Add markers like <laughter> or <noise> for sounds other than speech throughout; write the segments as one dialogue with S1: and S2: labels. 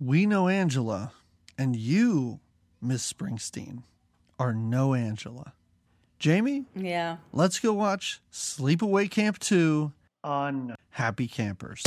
S1: We know Angela, and you, Miss Springsteen, are no Angela. Jamie,
S2: Yeah.
S1: let's go watch Sleepaway Camp 2 on Happy Campers.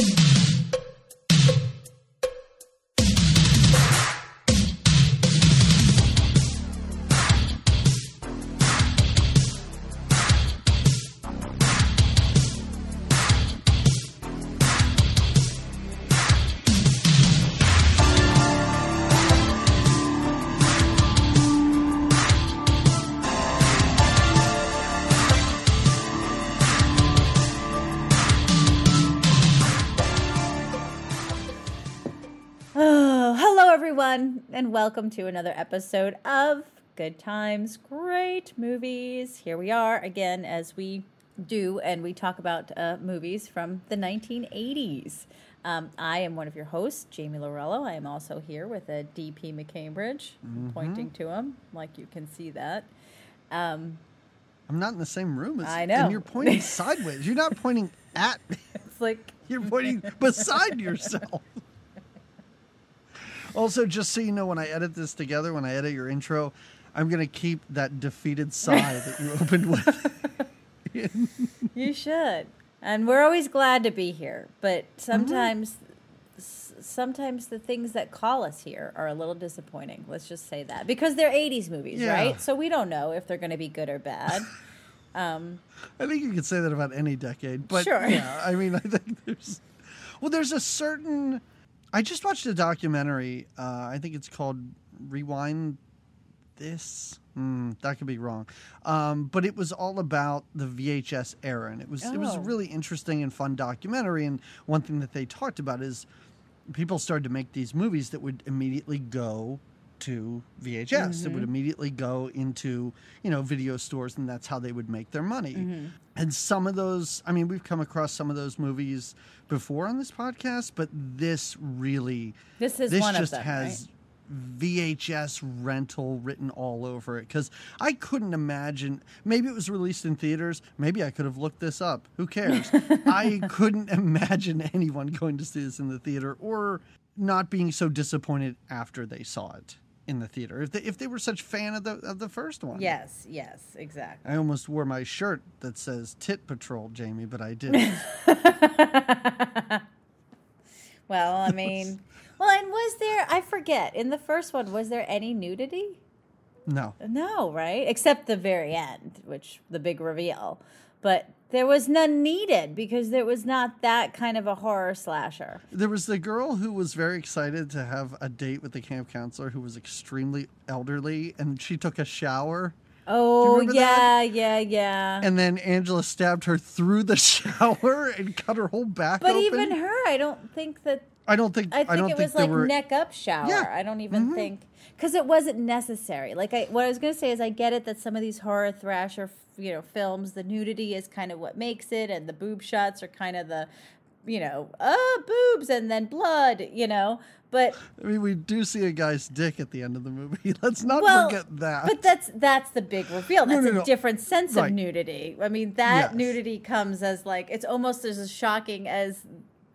S2: And welcome to another episode of Good Times, Great Movies. Here we are again, as we do, and we talk about uh, movies from the 1980s. Um, I am one of your hosts, Jamie Lorello. I am also here with a DP McCambridge, pointing to him, like you can see that. Um,
S1: I'm not in the same room as
S2: I know.
S1: And you're pointing <laughs> sideways. You're not pointing at me.
S2: it's like <laughs>
S1: You're pointing beside yourself. Also, just so you know, when I edit this together, when I edit your intro, I'm going to keep that defeated sigh that you <laughs> opened with.
S2: You should. And we're always glad to be here, but sometimes s- sometimes the things that call us here are a little disappointing. Let's just say that. Because they're 80s movies,
S1: Yeah.
S2: right? So we don't know if they're going to be good or bad. <laughs> Um,
S1: I think you could say that about any decade. But
S2: Sure.
S1: yeah, I mean, I think there's. Well, there's a certain. I just watched a documentary. Uh, I think it's called Rewind This. Hmm, that could be wrong. Um, but it was all about the VHS era. And it was, it was a
S2: Oh.
S1: really interesting and fun documentary. And one thing that they talked about is people started to make these movies that would immediately go to VHS. It would mm-hmm. immediately go into, you know, video stores and that's how they would make their money. Mm-hmm. And some of those, I mean, we've come across some of those movies before on this podcast, but this really
S2: this is
S1: this
S2: one
S1: just
S2: of them,
S1: has VHS rental written all over it because I couldn't imagine. Maybe it was released in theaters. Maybe I could have looked this up. Who cares? <laughs> I couldn't imagine anyone going to see this in the theater or not being so disappointed after they saw it in the theater. If they, if they were such fan of the of the first one.
S2: Yes, yes, exactly.
S1: I almost wore my shirt that says "Tit Patrol," Jamie, but I didn't. <laughs>
S2: Well, I <laughs> mean, well, and was there, I forget, in the first one, was there any nudity?
S1: no.
S2: No, right? Except the very end, which the big reveal. But there was none needed because there was not that kind of a horror slasher.
S1: There was the girl who was very excited to have a date with the camp counselor who was extremely elderly and she took a shower.
S2: Oh, yeah,
S1: that?
S2: yeah, yeah.
S1: And then Angela stabbed her through the <laughs> shower and cut her whole back
S2: but
S1: open.
S2: even her, I don't think that.
S1: I don't think
S2: I think
S1: don't
S2: it
S1: think
S2: was like
S1: were,
S2: neck up shower.
S1: Yeah.
S2: I don't even
S1: Mhm.
S2: think because it wasn't necessary. Like I, what I was going to say is, I get it that some of these horror thrasher, you know, films, the nudity is kind of what makes it, and the boob shots are kind of the, you know, uh, boobs and then blood, you know. But
S1: I mean, we do see a guy's dick at the end of the movie. <laughs> Let's not
S2: well,
S1: forget that.
S2: But that's that's the big reveal.
S1: No,
S2: That's
S1: no,
S2: a different sense
S1: Right.
S2: of nudity. I mean, that
S1: Yes.
S2: nudity comes as like it's almost as shocking as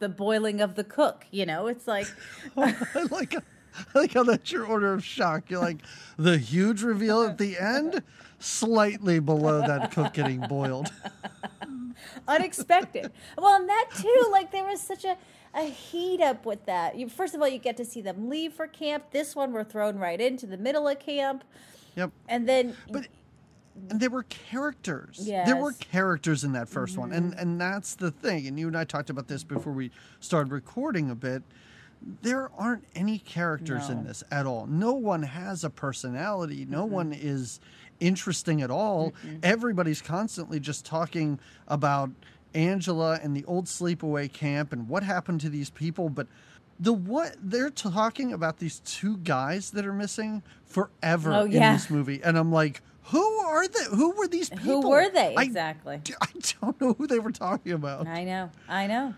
S2: the boiling of the cook. You know, it's like <laughs>
S1: like I <laughs> like how that's your order of shock. You're like the huge reveal at the end, slightly below that cook getting boiled. <laughs>
S2: unexpected. well, and that too, like there was such a a heat up with that. You first of all, you get to see them leave for camp. This one, we're thrown right into the middle of camp,
S1: Yep.
S2: and then
S1: But and there were characters. There were
S2: Mm-hmm.
S1: characters in that 1st one, and and that's the thing. And you and I talked about this before we started recording a bit. There aren't any characters in this at all. No one has a personality. No one is interesting at all. Everybody's constantly just talking about Angela and the old sleepaway camp and what happened to these people, but the what they're talking about these two guys that are missing forever
S2: Oh,
S1: in this movie, and I'm like, who are they? Who were these people?
S2: who were they
S1: I-
S2: exactly? <laughs>
S1: I don't know who they were talking about.
S2: I know, I know.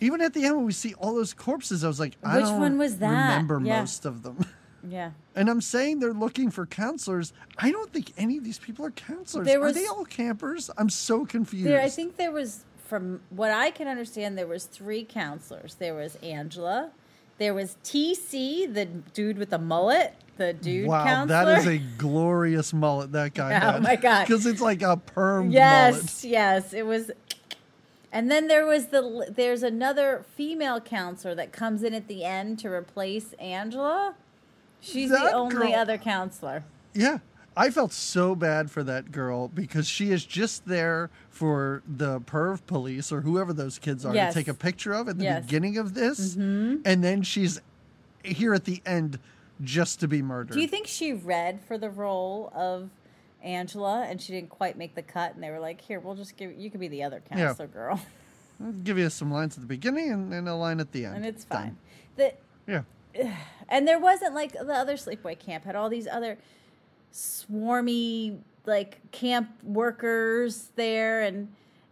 S1: Even at the end when we see all those corpses, I was like, I
S2: Which
S1: don't
S2: one was that?
S1: remember
S2: Yeah.
S1: most of them. <laughs>
S2: Yeah.
S1: And I'm saying they're looking for counselors. I don't think any of these people are counselors.
S2: There
S1: are
S2: was-
S1: they all campers? I'm so confused.
S2: There, I think there was, from what I can understand, there was three counselors. There was Angela, There was TC, the dude with the mullet, the dude
S1: wow,
S2: counselor.
S1: that is a glorious mullet that guy <laughs>
S2: Oh
S1: had.
S2: my God.
S1: Because it's like a perm
S2: yes,
S1: mullet.
S2: yes, it was. And then there was the there's another female counselor that comes in at the end to replace Angela. She's the only
S1: girl-
S2: other counselor.
S1: Yeah. I felt so bad for that girl because she is just there for the perv police or whoever those kids are
S2: Yes.
S1: to take a picture of at the
S2: Yes.
S1: beginning of this.
S2: Mhm.
S1: And then she's here at the end just to be murdered.
S2: Do you think she read for the role of Angela and she didn't quite make the cut and they were like, "Here, we'll just give you could be the other
S1: Yeah.
S2: counselor girl."
S1: I'll give you some lines at the beginning and, and a line at the end.
S2: and it's fine. The
S1: Yeah. <sighs>
S2: and there wasn't like the other sleepaway camp had all these other swarmy like camp workers there and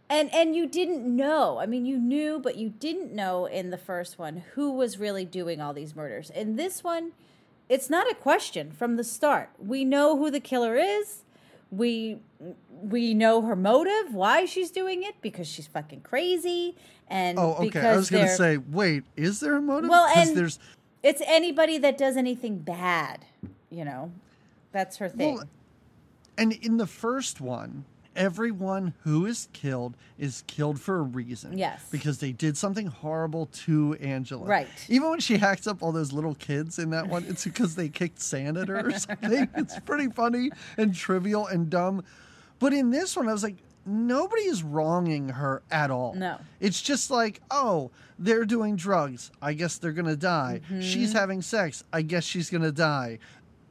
S2: and and you didn't know i mean you knew but you didn't know in the first one who was really doing all these murders in this one it's not a question from the start we know who the killer is we we know her motive why she's doing it because she's fucking crazy and
S1: Oh, okay. I was going to say, wait, is there a motive?
S2: well and-
S1: there's
S2: it's anybody that does anything bad, you know. That's her thing.
S1: Well, and in the first one, everyone who is killed is killed for a reason.
S2: Yes.
S1: Because they did something horrible to Angela.
S2: Right.
S1: Even when she hacks up all those little kids in that one, it's because they kicked sand at her or <laughs> something. it's pretty funny and trivial and dumb. But in this one, I was like, nobody is wronging her at all.
S2: No.
S1: It's just like, oh, they're doing drugs. I guess they're going to die.
S2: Mm-hmm.
S1: She's having sex. I guess she's going to die.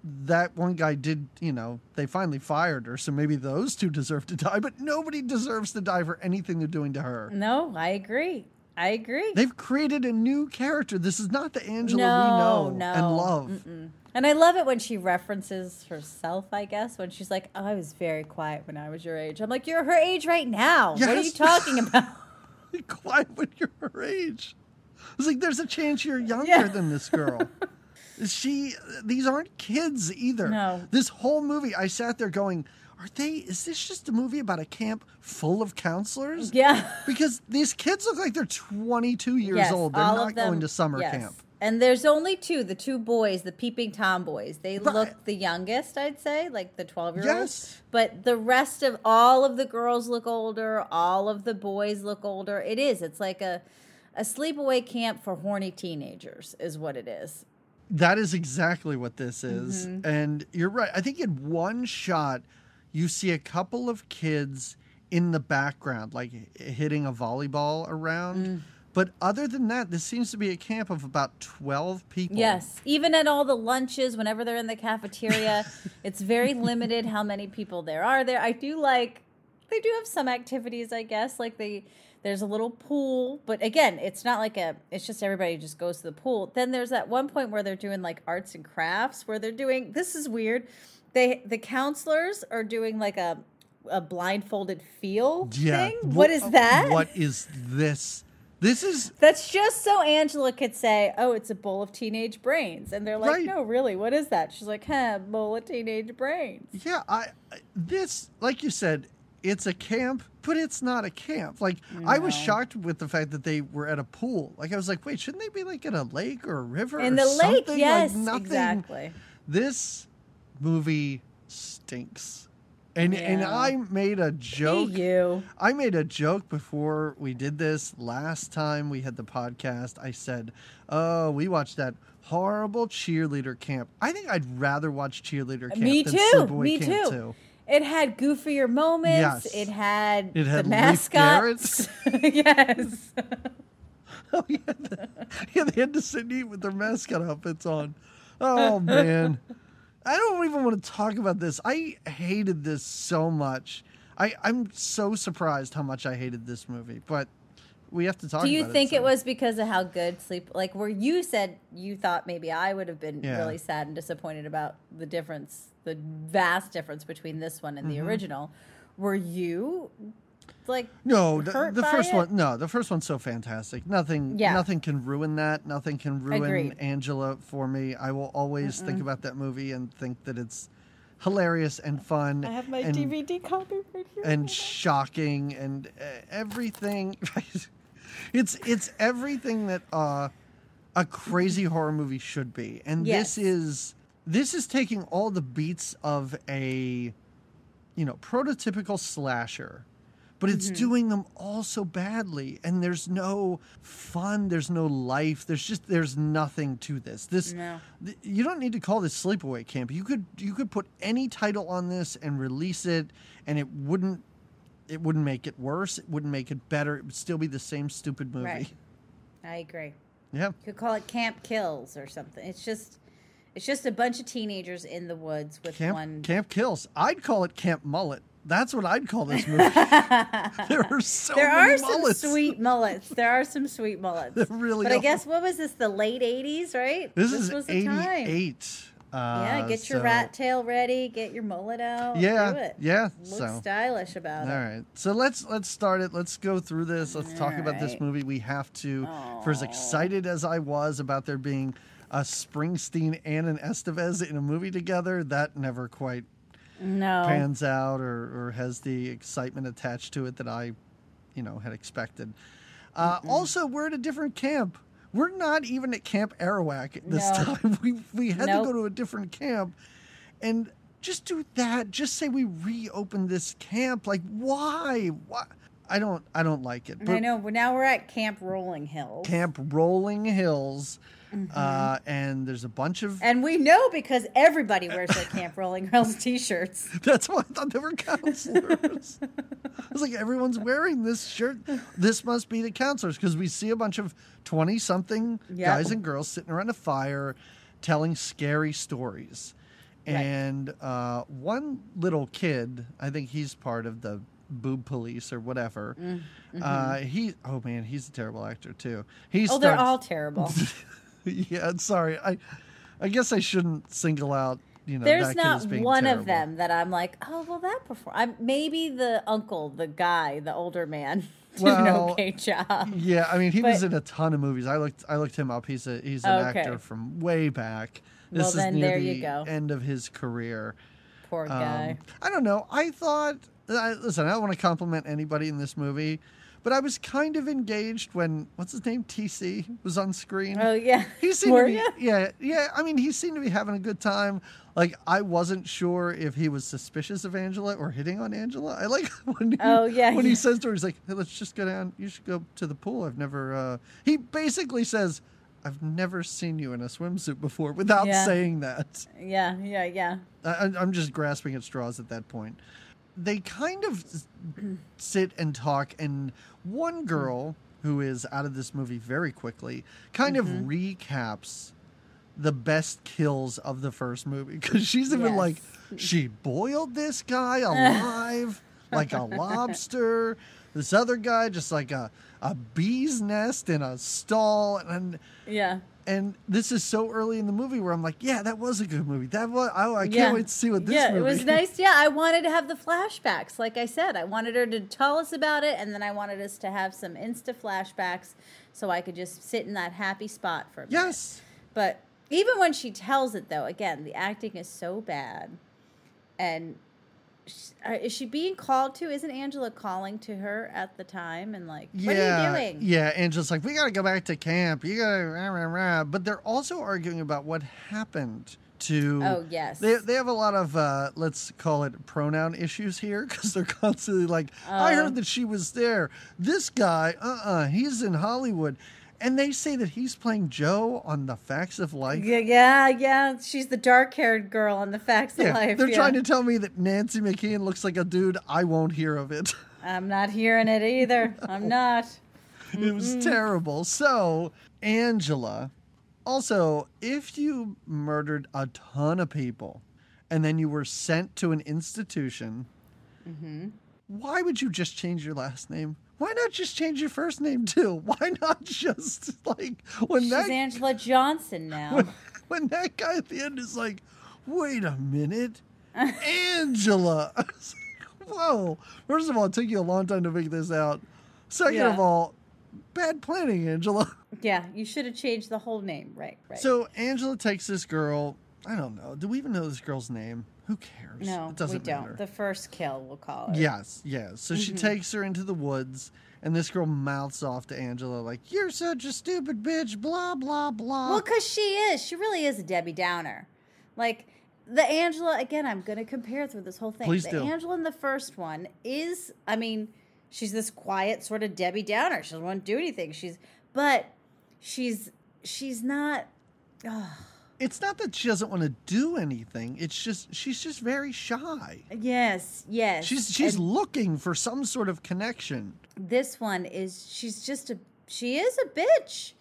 S1: That one guy did, you know, they finally fired her, so maybe those two deserve to <laughs> die, but nobody deserves to die for anything they're doing to her.
S2: no, I agree. I agree.
S1: They've created a new character. This is not the Angela
S2: no,
S1: we know
S2: no.
S1: and love.
S2: Mm-mm. And I love it when she references herself, I guess, when she's like, oh, I was very quiet when I was your age. I'm like, you're her age right now. What are you talking <laughs> about?
S1: Quiet when you're her age. It's like there's a chance you're <laughs> younger
S2: Yeah.
S1: than this girl. She, these aren't kids either.
S2: No.
S1: This whole movie, I sat there going, "Are they? Is this just a movie about a camp full of counselors?"
S2: yeah.
S1: Because these kids look like they're 22 years
S2: Yes,
S1: old. They're not going to summer
S2: yes.
S1: camp.
S2: And there's only two, the two boys, the peeping tomboys. They
S1: Right.
S2: look the youngest, I'd say, like the 12 year olds.
S1: Yes.
S2: But the rest of all of the girls look older, all of the boys look older. It is. It's like a a sleepaway camp for horny teenagers is what it is.
S1: That is exactly what this is.
S2: Mm-hmm.
S1: And you're right. I think in one shot, you see a couple of kids in the background, like hitting a volleyball around.
S2: Mm.
S1: But other than that, this seems to be a camp of about 12 people.
S2: Yes. Even at all the lunches, whenever they're in the cafeteria, <laughs> it's very limited how many people there are there. I do like they do have some activities, I guess. Like they there's a little pool, but again, it's not like a it's just everybody just goes to the pool. Then there's that one point where they're doing like arts and crafts where they're doing this is weird. They the counselors are doing like a a blindfolded feel
S1: Yeah.
S2: thing. What is that?
S1: What is this? This is
S2: That's just so Angela could say, "Oh, it's a bowl of teenage brains," and they're like,
S1: Right.
S2: "No, really, what is that?" She's like, "Huh, bowl of teenage brains."
S1: Yeah, I- this like you said, it's a camp, but it's not a camp. Like I was shocked with the fact that they were at a pool. Like I was like, wait, shouldn't they be like at a lake or a river?
S2: In
S1: or
S2: the lake,
S1: something?
S2: yes,
S1: like nothing.
S2: exactly.
S1: This movie stinks. And and I made a joke.
S2: Hey, you.
S1: I made a joke before we did this last time we had the podcast. I said, "Oh, we watched that horrible cheerleader camp. I think I'd rather watch cheerleader camp
S2: Me
S1: than
S2: too.
S1: Sleepaway
S2: Me
S1: Camp
S2: too.
S1: too.
S2: It had goofier moments.
S1: Yes.
S2: It had
S1: It had
S2: the mascots. <laughs> yes. <laughs>
S1: Oh yeah, the- yeah. They had to sit and eat with their mascot outfits on. Oh man, I don't even want to talk about this. I hated this so much. I I'm so surprised how much I hated this movie, but we have to talk.
S2: Do you
S1: about
S2: think
S1: it,
S2: it was because of how good sleep? Like, where you said you thought maybe I would have been
S1: Yeah.
S2: really sad and disappointed about the difference, the vast difference between this one and
S1: Mm-hmm.
S2: the original. Were you like
S1: No, the,
S2: hurt
S1: the
S2: by
S1: first
S2: it?
S1: one. No, the first one's so fantastic. Nothing.
S2: Yeah.
S1: Nothing can ruin that. Nothing can ruin
S2: Agreed.
S1: Angela for me. I will always think about that movie and think that it's hilarious and fun.
S2: I have my
S1: and,
S2: DVD copy right here.
S1: and shocking and uh, everything. <laughs> it's it's everything that uh, a crazy horror movie should be. And
S2: Yes.
S1: this is this is taking all the beats of a you know, prototypical slasher. But it's
S2: Mm-hmm.
S1: doing them all so badly and there's no fun, there's no life. There's just there's nothing to this. This
S2: No.
S1: th- you don't need to call this sleepaway camp. You could you could put any title on this and release it and it wouldn't it wouldn't make it worse. It wouldn't make it better. It would still be the same stupid movie.
S2: Right. I agree.
S1: Yeah.
S2: You could call it Camp Kills or something. It's just it's just a bunch of teenagers in the woods with
S1: Camp
S2: one
S1: Camp Kills. I'd call it Camp Mullet. That's what I'd call this movie. <laughs> there are so
S2: There
S1: many
S2: are some sweet mullets. There are some sweet mullets. <laughs>
S1: There really
S2: but I guess what was this? The late '80s, right?
S1: This, is
S2: was the time.
S1: 88. Uh,
S2: Yeah, get your rat tail ready. Get your mullet out.
S1: Yeah,
S2: do it.
S1: yeah,
S2: Look
S1: so-
S2: stylish about
S1: All
S2: it.
S1: All right, So let's let's start it. Let's go through this. Let's talk
S2: All
S1: about this movie. We have to for as excited as I was about there being a Springsteen and an Estevez in a movie together, that never quite
S2: No.
S1: pans out or, or has the excitement attached to it that I, you know, had expected. Uh, also, we're at a different camp. We're not even at Camp Arawak this
S2: No.
S1: time. <laughs> We we had
S2: Nope.
S1: to go to a different camp, and just do that. Just say we reopened this camp. Like why? Why? I don't. I don't like it.
S2: I know. Now we're at Camp Rolling Hills.
S1: Camp Rolling Hills,
S2: Mm-hmm.
S1: uh, and there's a bunch of.
S2: And we know because everybody wears their Camp Rolling Hills t-shirts. <laughs>
S1: That's why I thought they were counselors. I was like, everyone's wearing this shirt. This must be the counselors because we see a bunch of 20 something
S2: Yep.
S1: guys and girls sitting around a fire telling scary stories.
S2: Right.
S1: And uh, one little kid, I think he's part of the boob police or whatever. Uh, he, oh man, he's a terrible actor too. He
S2: Mm-hmm. Oh, they're all terrible. <laughs> <laughs>
S1: yeah, sorry. I, I guess I shouldn't single out. You know,
S2: There's
S1: that kid as
S2: not one
S1: terrible.
S2: of them that I'm like, oh well, that perform. I'm maybe the uncle, the guy, the older man, <laughs> did an okay job.
S1: Yeah, I mean, he was in a ton of movies. I looked, I looked him up. He's a he's an
S2: Okay.
S1: actor from way back. This
S2: Well,
S1: is
S2: then
S1: near
S2: there
S1: the
S2: you go.
S1: end of his career.
S2: Poor
S1: Um,
S2: guy.
S1: I don't know. I thought, I, listen, I don't want to compliment anybody in this movie, but I was kind of engaged when what's his name, TC, was on screen.
S2: oh yeah,
S1: He seemed
S2: Were
S1: to be, yeah, yeah. I mean, he seemed to be having a good time. Like, I wasn't sure if he was suspicious of Angela or hitting on Angela. I like <laughs> when he,
S2: Oh, yeah,
S1: when he says to her, he's like, "Hey, let's just go down. You should go to the pool. I've never." Uh... He basically says, "I've never seen you in a swimsuit before," without
S2: Yeah.
S1: saying that.
S2: Yeah, yeah, yeah.
S1: I- I'm just grasping at straws at that point. They kind of sit and talk, and one hmm. girl who is out of this movie very quickly kind of mm-hmm. recaps the best kills of the first movie because <laughs> she's even
S2: Yes.
S1: like, she boiled this guy <laughs> alive like a lobster. This other guy just like a a bee's nest in a stall, and
S2: Yeah.
S1: And this is so early in the movie where I'm like, yeah, that was a good movie. That was oh, I can't
S2: yeah.
S1: wait to see what this movie.
S2: yeah,
S1: movie.
S2: it was nice. <laughs> Yeah, I wanted to have the flashbacks. Like I said, I wanted her to tell us about it, and then I wanted us to have some insta flashbacks, so I could just sit in that happy spot for a minute.
S1: yes,
S2: But even when she tells it, though, again, the acting is so bad. And uh, is she being called to? Isn't Angela calling to her at the time? And like, what
S1: yeah,
S2: are you doing?
S1: yeah. Angela's like, we got to go back to camp. You got to rah, rah, rah. But they're also arguing about what happened to.
S2: Oh, yes.
S1: They, they have a lot of uh, let's call it pronoun issues here <laughs> because they're constantly like, I
S2: Uh.
S1: heard that she was there. This guy, uh, uh he's in Hollywood, and they say that he's playing Joe on The Facts of Life.
S2: Yeah, yeah, yeah. She's the dark haired girl on the facts of
S1: Yeah,
S2: life.
S1: they're
S2: yeah.
S1: trying to tell me that Nancy McKeon looks like a dude. I won't hear of it. <laughs>
S2: I'm not hearing it either. I'm not.
S1: it was terrible. So, Angela, also, if you murdered a ton of people and then you were sent to an institution, mm-hmm. why would you just change your last name? Why not just change your first name too? <laughs> Why not just like when
S2: She's
S1: that
S2: Angela Johnson now. <laughs>
S1: when that guy at the end is like, wait a minute, Angela. <laughs> I was like, Whoa. First of all, it took you a long time to figure this out. Second
S2: Yeah.
S1: of all, bad planning, Angela.
S2: yeah, you should have changed the whole name. Right, right.
S1: So Angela takes this girl. I don't know. Do we even know this girl's name? Who cares?
S2: No,
S1: it doesn't
S2: we don't.
S1: matter.
S2: The first kill, we'll call it.
S1: Yes, yes. So
S2: Mm-hmm.
S1: she takes her into the woods, and this girl mouths off to Angela like, "You're such a stupid bitch." Blah blah blah.
S2: Well, because she is. She really is a Debbie Downer. Like, the Angela, again, I'm going to compare through this whole thing.
S1: Please
S2: the
S1: do.
S2: Angela in the first one is, I mean, she's this quiet sort of Debbie Downer. She doesn't want to do anything. She's, but she's, she's not,
S1: it's not that she doesn't want to do anything. It's just she's just very shy.
S2: yes, yes.
S1: She's she's
S2: And
S1: looking for some sort of connection.
S2: this one is, she's just a, she is a bitch.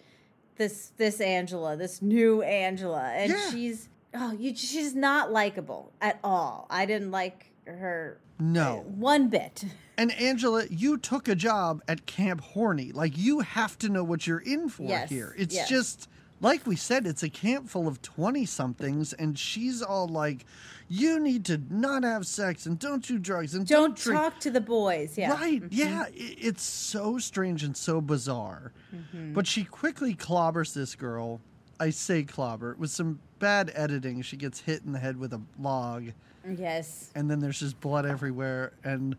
S2: This, this Angela, this new Angela. And
S1: Yeah.
S2: she's, oh, you, she's not likable at all. I didn't like her
S1: No.
S2: Uh, one bit. <laughs>
S1: And Angela, you took a job at Camp Horny. Like you have to know what you're in for
S2: Yes,
S1: here. It's
S2: yes.
S1: just like we said, it's a camp full of 20 somethings, and she's all like, You need to not have sex and don't do drugs and don't,
S2: don't talk to the boys. Yeah.
S1: Right. Mm-hmm. Yeah. It's so strange and so bizarre. Mm-hmm. But she quickly clobbers this girl. I say clobber. With some bad editing, she gets hit in the head with a log,
S2: Yes.
S1: and then there's just blood everywhere. And
S2: Then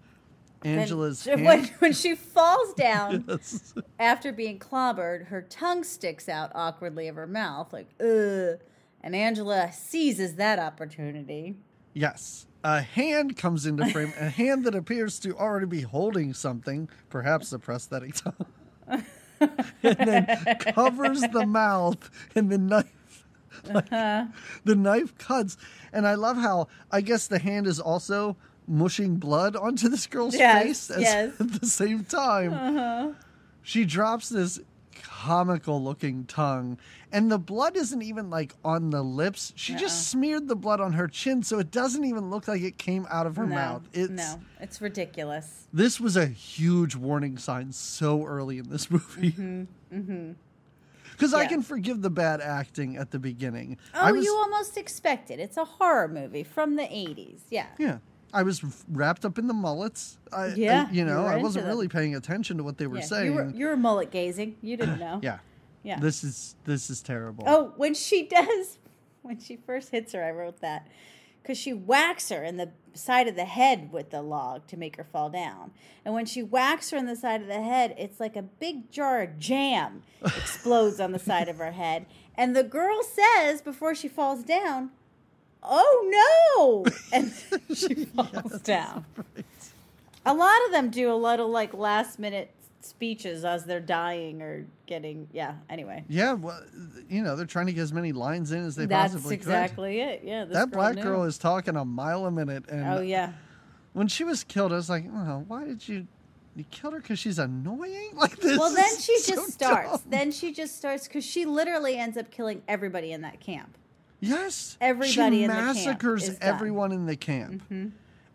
S1: Angela's <laughs> hand.
S2: when, when she falls down <laughs>
S1: Yes.
S2: after being clobbered, her tongue sticks out awkwardly of her mouth, like ugh. And Angela seizes that opportunity.
S1: Yes. A hand comes into frame, a hand that appears to already be holding something, perhaps a prosthetic tongue, <laughs> and then covers the mouth, and the knife. like, uh-huh. The knife cuts, and I love how I guess the hand is also mushing blood onto this girl's
S2: Yes,
S1: face as-
S2: yes. <laughs>
S1: at the same time. Uh-huh. She drops this comical looking tongue, and the blood isn't even like on the lips. She just uh-uh. smeared the blood on her chin, so it doesn't even look like it came out of her
S2: no,
S1: mouth. It's
S2: no, it's ridiculous.
S1: this was a huge warning sign so early in this <laughs> movie. Mm-hmm, mm-hmm. Because I
S2: Yeah.
S1: can forgive the bad acting at the beginning.
S2: Oh,
S1: I was,
S2: you almost expect it. It's a horror movie from the 80s. Yeah.
S1: yeah. I was wrapped up in the mullets. I, I-
S2: Yeah,
S1: you
S2: you
S1: know,
S2: were
S1: I wasn't
S2: them.
S1: really paying attention to what they were
S2: Yeah,
S1: saying.
S2: You were, you were mullet gazing. You didn't <coughs> know.
S1: yeah.
S2: Yeah.
S1: This is this is terrible.
S2: Oh, when she <laughs> does, when she first hits her, I wrote that because she whacks her in the side of the head with the log to make her fall down. And when she whacks her in the side of the head, it's like a big jar of jam explodes on the side of her head. And the girl says before she falls down, "Oh no!" <laughs> And she falls down. A lot of them do a lot of like last minute speeches as they're dying or getting yeah. Anyway.
S1: Yeah, well, you know, they're trying to get as many lines in as they possibly can.
S2: That's
S1: possibly
S2: exactly it. Yeah,
S1: could. That black
S2: knew.
S1: girl is talking a mile a minute, and
S2: Oh yeah,
S1: when she was killed, I was like, oh, why did you? You killed her because she's annoying <laughs> like this.
S2: well then she
S1: so
S2: just starts.
S1: dumb.
S2: Then she just starts because she literally ends up killing everybody in that camp.
S1: Yes,
S2: Everybody
S1: she
S2: in the camp
S1: massacres.
S2: Mm-hmm.
S1: everyone in the camp.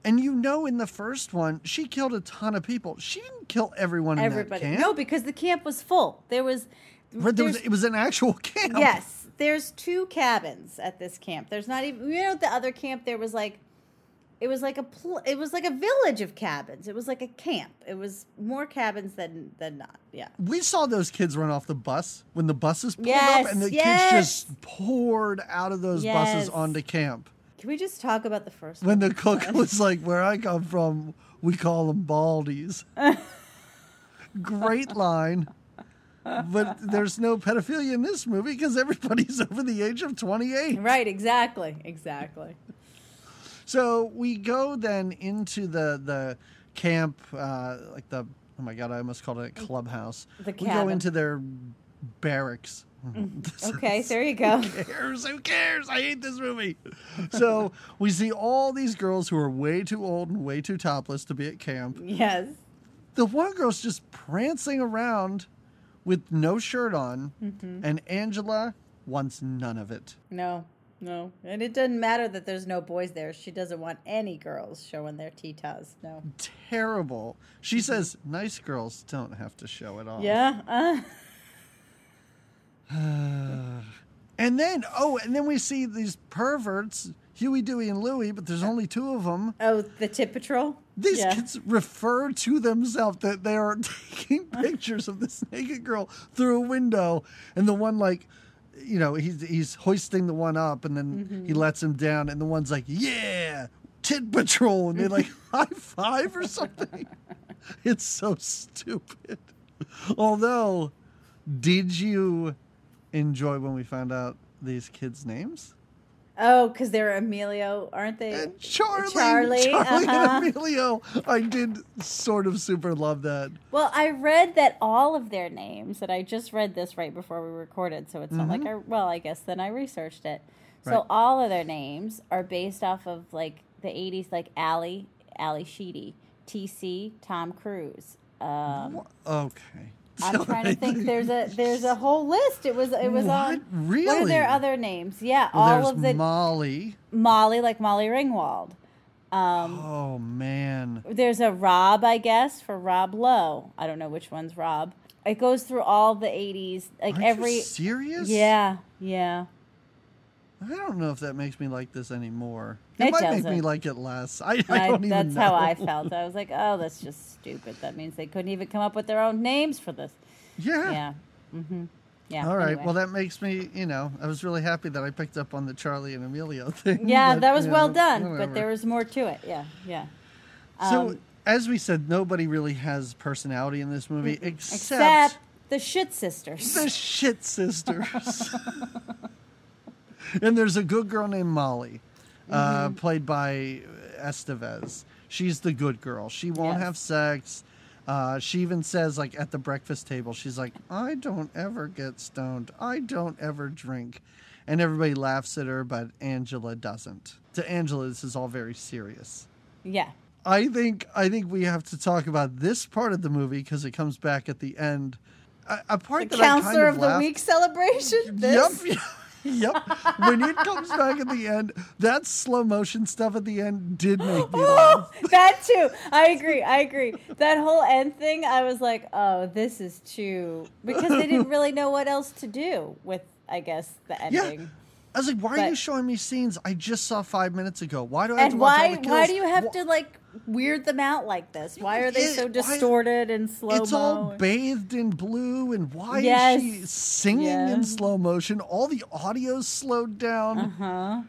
S1: And you know, in the first one, she killed a ton of people. She didn't kill everyone in that camp.
S2: No, because the camp was full. There was.
S1: But there was, it was an actual <laughs> camp.
S2: Yes, there's two cabins at this camp. There's not even you know at the other camp there was like it was like a pl- it was like a village of cabins. It was like a camp. It was more cabins than than not. Yeah.
S1: We saw those kids run off the bus when the buses pulled
S2: Yes,
S1: up, and the
S2: yes.
S1: kids just poured out of those
S2: Yes.
S1: buses onto camp.
S2: Can we just talk about the first
S1: When
S2: one?
S1: the cook <laughs> was like, "Where I come from, we call them baldies." <laughs> Great line. But there's no pedophilia in this movie because everybody's <laughs> over the age of 28.
S2: Right, exactly. Exactly.
S1: So we go then into the the camp, uh, like the oh my god, I almost called it a clubhouse.
S2: The
S1: we go into their barracks. <laughs>
S2: Okay, there you go.
S1: Who cares? Who cares? I hate this movie. So we see all these girls who are way too old and way too topless to be at camp.
S2: Yes.
S1: The one girl's just prancing around with no shirt on,
S2: Mm-hmm.
S1: and Angela wants none of it.
S2: No. No. And it doesn't matter that there's no boys there. She doesn't want any girls showing their titas. No.
S1: Terrible. She says nice girls don't have to show it off.
S2: Mm-hmm. Yeah. Uh, <sighs>
S1: And then, oh, and then we see these perverts, Huey, Dewey, and Louie, but there's only two of them.
S2: oh, the tip patrol?
S1: These
S2: Yeah.
S1: kids refer to themselves that they are <laughs> taking <laughs> pictures of this naked girl through a window, and the one like you know, he's he's hoisting the one up, and then
S2: Mm-hmm.
S1: he lets him down, and the one's like, "Yeah, tit patrol," and they like <laughs> high five or something. <laughs> it's so stupid. Although, did you enjoy when we found out these kids' names?
S2: Oh, because they're Emilio, aren't they?
S1: And Charlie,
S2: Charlie,
S1: Charlie
S2: uh-huh.
S1: and Emilio. I did sort of super love that.
S2: Well, I read that all of their names, and I just read this right before we recorded, so it's not like I, well, I guess then I researched it. So
S1: Mm-hmm. Right.
S2: all of their names are based off of like the 80s, like Ali, Ally Sheedy, TC, Tom Cruise. Um,
S1: Okay.
S2: I'm trying to think. There's a <laughs> there's a whole list. It was it was
S1: What?
S2: on. What are
S1: Really?
S2: their other names? Yeah,
S1: Well,
S2: all of the
S1: Molly.
S2: Molly, like Molly Ringwald. Um,
S1: Oh man.
S2: There's a Rob, I guess, for Rob Lowe. I don't know which one's Rob. It goes through all the 80s, like
S1: Are
S2: every.
S1: you serious?
S2: Yeah, yeah.
S1: I don't know if that makes me like this anymore.
S2: It
S1: It, might make me like it less. I, I
S2: I-
S1: don't even
S2: that's
S1: know.
S2: how I felt. I was like, oh, that's just stupid. That means they couldn't even come up with their own names for this.
S1: Yeah.
S2: Yeah. Mm-hmm. Yeah.
S1: All right.
S2: anyway.
S1: Well, that makes me, you know, I was really happy that I picked up on the Charlie and Emilio <laughs> thing.
S2: yeah,
S1: but,
S2: that was well
S1: know,
S2: done, but there was more to it. Yeah, yeah.
S1: So,
S2: Um,
S1: as we said, nobody really has personality in this movie except,
S2: Except the shit sisters.
S1: the shit sisters. <laughs> <laughs> and there's a good girl named Molly, uh,
S2: Mm-hmm.
S1: played by Estevez. She's the good girl. She won't
S2: Yes.
S1: have sex. Uh, she even says, like, at the breakfast table, she's like, I don't ever get stoned. I don't ever drink. And everybody laughs at her, but Angela doesn't. To Angela, this is all very serious.
S2: yeah.
S1: I think I think we have to talk about this part of the movie because it comes back at the end. A, a part
S2: The
S1: that I kind
S2: counselor
S1: of
S2: of the
S1: laughed-
S2: week celebration. This?
S1: yep. When it comes back at the end, that slow motion stuff at the end did make me <laughs> laugh.
S2: That too. I agree. I agree. That whole end thing, I was like, oh, this is too because they didn't really know what else to do with, I guess, the ending. Yeah.
S1: I was like, why are you showing me scenes I just saw five minutes ago? Why do I have to
S2: And
S1: watch all
S2: why
S1: the
S2: why do you have
S1: Wh-
S2: to like weird them out like this? Why are they so distorted and slow
S1: It's all bathed in blue, and why
S2: Yes.
S1: is she singing in slow motion? All the audio's slowed down.
S2: huh?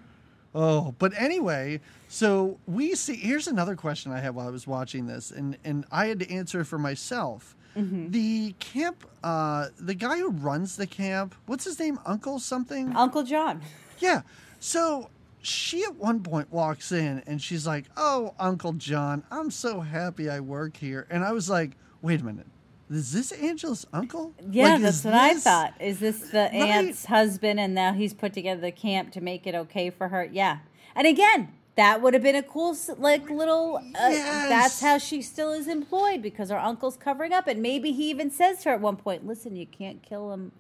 S1: Oh, but anyway, so we see. Here's another question I had while I was watching this, and and I had to answer it for myself.
S2: Mm-hmm.
S1: The camp, uh, the guy who runs the camp, what's his name? Uncle something?
S2: Uncle John.
S1: Yeah. So she at one point walks in and she's like, "Oh, Uncle John, I'm so happy I work here." And I was like, "Wait a minute, is this Angela's uncle?"
S2: Yeah,
S1: Like,
S2: that's what I thought. Is this the
S1: Right.
S2: aunt's husband and now he's put together the camp to make it okay for her? Yeah. And again, that would have been a cool like little uh,
S1: Yes.
S2: that's how she still is employed because her uncle's covering up and maybe he even says to her at one point, "Listen, you can't kill him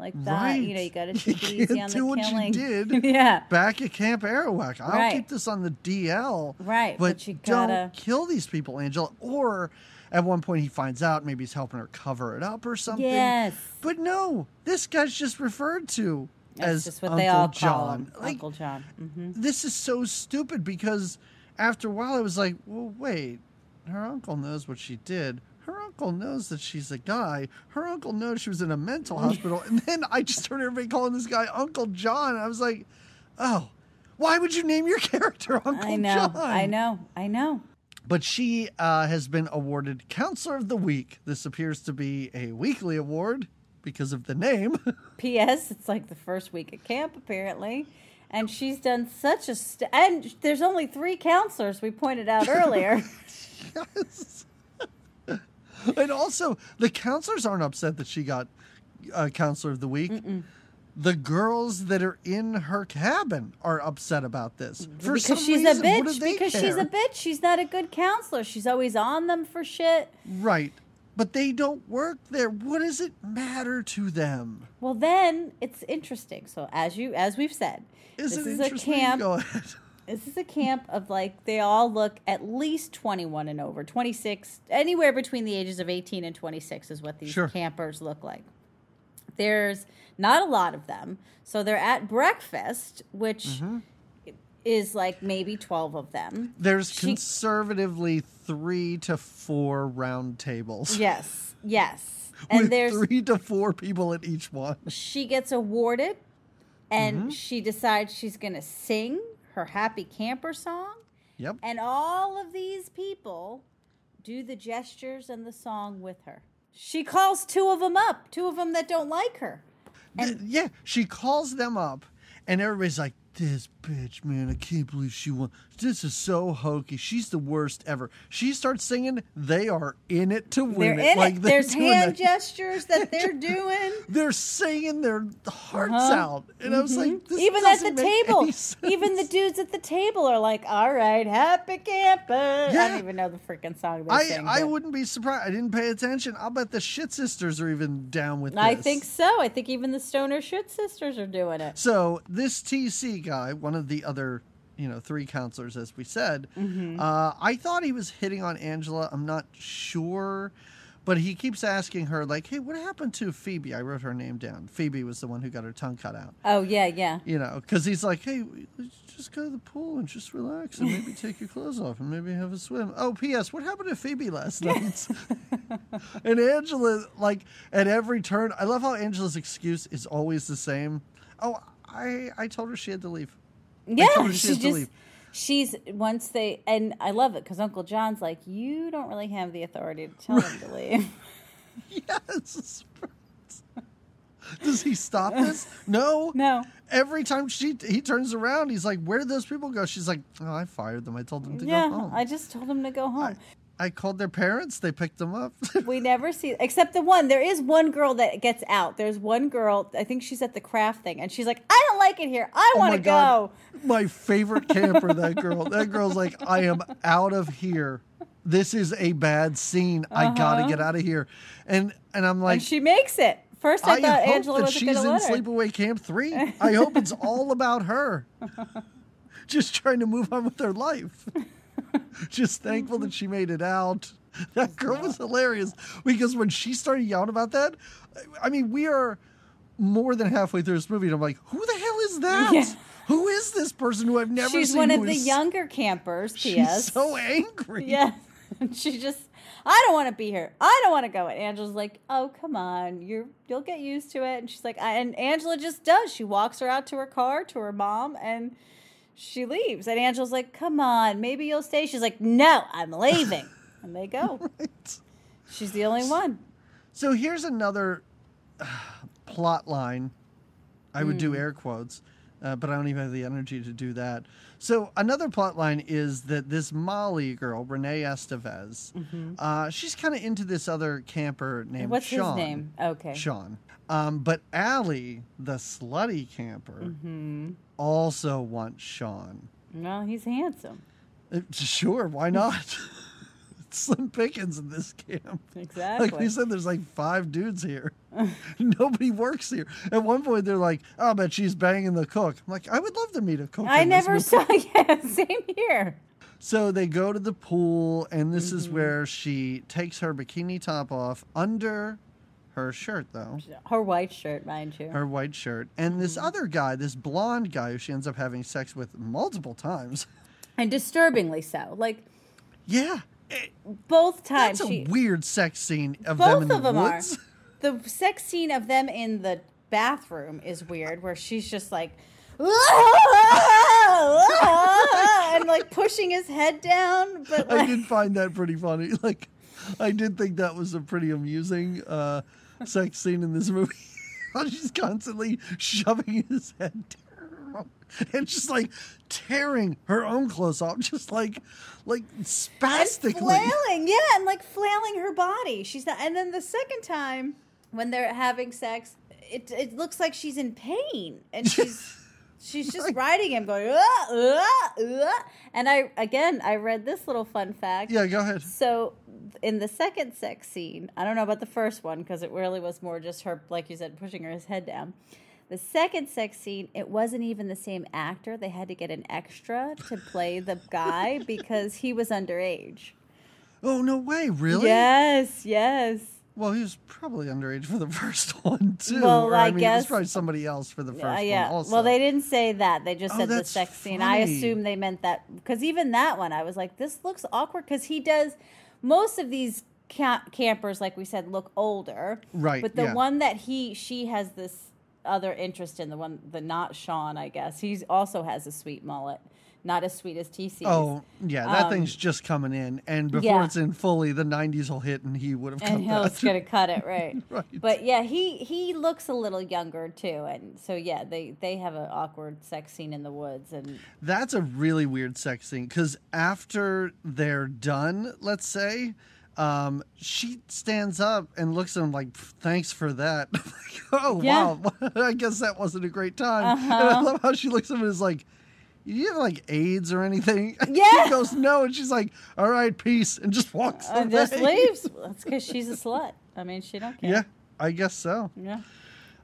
S2: like that. You know, you got to <laughs>
S1: You
S2: take it easy on
S1: do
S2: the
S1: what you did. <laughs>
S2: yeah.
S1: Back at Camp Arawak, I'll
S2: Right.
S1: keep this on the DL.
S2: Right,
S1: but,
S2: but you
S1: don't
S2: gotta-
S1: kill these people, Angela. Or at one point he finds out maybe he's helping her cover it up or something.
S2: Yes.
S1: But no, this guy's just referred to
S2: That's
S1: as
S2: just what
S1: Uncle
S2: they all
S1: John. Like,
S2: Uncle John. hmm
S1: this is so stupid because after a while I was like, well, wait, her uncle knows what she did. Her uncle knows that she's a guy. Her uncle knows she was in a mental hospital. And then I just heard everybody calling this guy Uncle John. I was like, oh, why would you name your <laughs> character Uncle
S2: I know.
S1: John?
S2: I know. I know.
S1: But she uh, has been awarded Counselor of the Week. This appears to be a weekly award because of the name. <laughs>
S2: P.S. It's like the first week at camp, apparently. And she's done such a. St- and there's only three counselors we pointed out earlier. <laughs>
S1: Yes. <laughs> and also, the counselors aren't upset that she got uh, counselor of the week. The girls that are in her cabin are upset about this. For
S2: because
S1: some
S2: she's
S1: reason,
S2: a bitch. Because she's a bitch. She's not a good counselor. She's always on them for shit.
S1: right. But they don't work there. What does it matter to them?
S2: Well, then it's interesting. So as you as we've said,
S1: Is
S2: this is a camp. <laughs> This is a camp of like they all look at least 21 and over, 26, anywhere between the ages of 18 and 26 is what these
S1: Sure.
S2: campers look like. There's not a lot of them. So they're at breakfast, which
S1: Mm-hmm.
S2: is like maybe 12 of them.
S1: There's
S2: She-
S1: conservatively three to four round tables.
S2: Yes, yes. <laughs> And
S1: with
S2: there's
S1: three to four people at each one.
S2: she gets awarded and
S1: Mm-hmm.
S2: she decides she's going to sing her happy camper song
S1: Yep.
S2: and all of these people do the gestures and the song with her. She calls two of them up, two of them that don't like her.
S1: Th- yeah, she calls them up, and everybody's like, "This bitch, man, I can't believe she won. This is so hokey. She's the worst ever." She starts singing. They are in it to win
S2: They're in
S1: Like,
S2: it. There's hand
S1: that.
S2: gestures that <laughs> they're doing.
S1: They're singing their hearts
S2: Uh-huh.
S1: out, and I was like, this
S2: even at the table, even the dudes at the table are like, "All right, happy camper." I don't even know the freaking song
S1: I,
S2: sing.
S1: I wouldn't be surprised. I didn't pay attention. I'll bet the shit sisters are even down with this.
S2: I think so. I think even the Stoner Shit Sisters are doing it.
S1: So this TC guy, one of the other, you know, three counselors, as we said,
S2: Mm-hmm.
S1: uh, I thought he was hitting on Angela. I'm not sure, but he keeps asking her, like, "Hey, what happened to Phoebe?" I wrote her name down. Phoebe was the one who got her tongue cut out.
S2: Oh yeah, yeah.
S1: You know, because he's like, "Hey, just go to the pool and just relax and maybe take your clothes off and maybe have a swim." Oh, P.S. What happened to Phoebe last <laughs> night? and Angela, like at every turn, I love how Angela's excuse is always the same. Oh, I I told her she had to leave.
S2: Yeah,
S1: she
S2: she just
S1: leave.
S2: she's once they and I love it because Uncle John's like, you don't really have the authority to tell them to <laughs> leave.
S1: Yes. <laughs> Does he stop this? <laughs> No.
S2: No.
S1: Every time she he turns around, he's like, "Where did those people go?" She's like, "Oh, I fired them. I told them to
S2: yeah,
S1: go home.
S2: I just told them to go home.
S1: I called their parents. They picked them up." <laughs>
S2: we never see except the one. There is one girl that gets out. There's one girl. I think she's at the craft thing, and she's like, "I don't like it here. I
S1: Oh
S2: want to
S1: God.
S2: go."
S1: My favorite camper, that <laughs> girl. That girl's like, I am out of here. This is a bad scene. I gotta
S2: Uh-huh.
S1: get out of here. And and I'm like,
S2: and she makes it. First, I,
S1: I,
S2: thought
S1: hope
S2: Angela
S1: that
S2: wasn't
S1: she's in
S2: to let her.
S1: Sleepaway Camp Three. <laughs> I hope it's all about her. Just trying to move on with her life. <laughs> Just thankful that she made it out. <laughs> That girl was hilarious because when she started yelling about that, I mean, we are more than halfway through this movie, and I'm like, who the hell is that?
S2: Yeah.
S1: Who is this person who I've never seen?
S2: She's
S1: seen?
S2: one of the
S1: is-
S2: younger campers.
S1: She's
S2: P.S.
S1: so angry.
S2: Yeah. <laughs> She just I don't want to be here. I don't want to go. And Angela's like, "Oh, come on. You're you'll get used to it." And she's like, I, and Angela just does. She walks her out to her car, to her mom, and she leaves. And Angela's like, "Come on, maybe you'll stay." She's like, "No, I'm leaving." <laughs> and they go.
S1: Right.
S2: She's the only one.
S1: So here's another uh, plot line. I would
S2: Hmm.
S1: do air quotes, uh, but I don't even have the energy to do that. So another plot line is that this Molly girl, Renee Estevez, uh, she's kind of into this other camper named
S2: Mm-hmm. What's
S1: Sean.
S2: his name? Okay.
S1: Sean. Um, but Allie, the slutty camper,
S2: Mm-hmm.
S1: also wants Sean.
S2: Well, he's handsome.
S1: Uh, Sure, why not? <laughs> Slim pickings in this camp.
S2: Exactly.
S1: Like we said, there's like five dudes here. <laughs> Nobody works here. At one point, they're like, "Oh, but she's banging the cook." I'm like, I would love to meet a cook.
S2: I never
S1: movie."
S2: saw. <laughs> Yeah, same here.
S1: So they go to the pool, and this is
S2: Mm-hmm.
S1: where she takes her bikini top off under her shirt, though
S2: Her white shirt, mind you.
S1: her white shirt. And this
S2: Mm-hmm.
S1: other guy, this blonde guy, who she ends up having sex with multiple times.
S2: and disturbingly so. Like
S1: Yeah,
S2: both times
S1: that's a
S2: she
S1: weird sex scene of them
S2: both
S1: in the
S2: of them
S1: woods.
S2: are. <laughs> The sex scene of them in the bathroom is weird, where she's just like, <laughs> and like pushing his head down. But
S1: I did find that pretty funny. <laughs> Like, I did think that was a pretty amusing uh, sex scene in this movie. <laughs> She's constantly shoving his head down and just like tearing her own clothes off, just like like
S2: and
S1: spastically.
S2: flailing, yeah, and like flailing her body. She's not. And then the second time when they're having sex, it it looks like she's in pain, and <laughs> she's. She's just riding him, going, "Ah, ah, ah." and I again I read this little fun fact.
S1: Yeah, go ahead.
S2: So in the second sex scene, I don't know about the first one because it really was more just her, like you said, pushing her his head down. The second sex scene, it wasn't even the same actor. They had to get an extra to play the guy <laughs> because he was underage.
S1: Oh no way, really?
S2: Yes, yes.
S1: Well, he was probably underage for the <laughs> first one too.
S2: Well,
S1: or,
S2: I
S1: mean, it
S2: guess-
S1: was probably somebody else for the first
S2: Uh,
S1: one.
S2: yeah.
S1: Also,
S2: Well, they didn't say that. They just
S1: Oh,
S2: said the sex scene. I assume they meant that because even that one, I was like, this looks awkward because he does. Most of these ca- campers, like we said, look older.
S1: Right,
S2: But the
S1: yeah.
S2: one that he she has this other interest in, the one the not Sean, I guess. He also has a sweet mullet, not as sweet as TC's.
S1: Oh yeah, that
S2: Um,
S1: thing's just coming in, and before
S2: yeah.
S1: it's in fully, the '90s will hit, and he would have
S2: and
S1: that.
S2: gonna cut it <laughs> right.
S1: Right.
S2: But yeah, he he looks a little younger too, and so yeah, they they have an awkward sex scene in the woods, and
S1: That's a really weird sex scene because after they're done, let's say, um, she stands up and looks at him like, "Thanks for that." <laughs> oh
S2: Yeah.
S1: wow, <laughs> I guess that wasn't a great time. And I
S2: Uh-huh.
S1: love how she looks at him and is like. You have like AIDS or anything? <laughs>
S2: Yeah.
S1: he goes no, and she's like, "All right, peace," and just walks
S2: and
S1: away.
S2: just leaves. That's because she's a slut. I mean, she don't care.
S1: Yeah, I guess so.
S2: Yeah.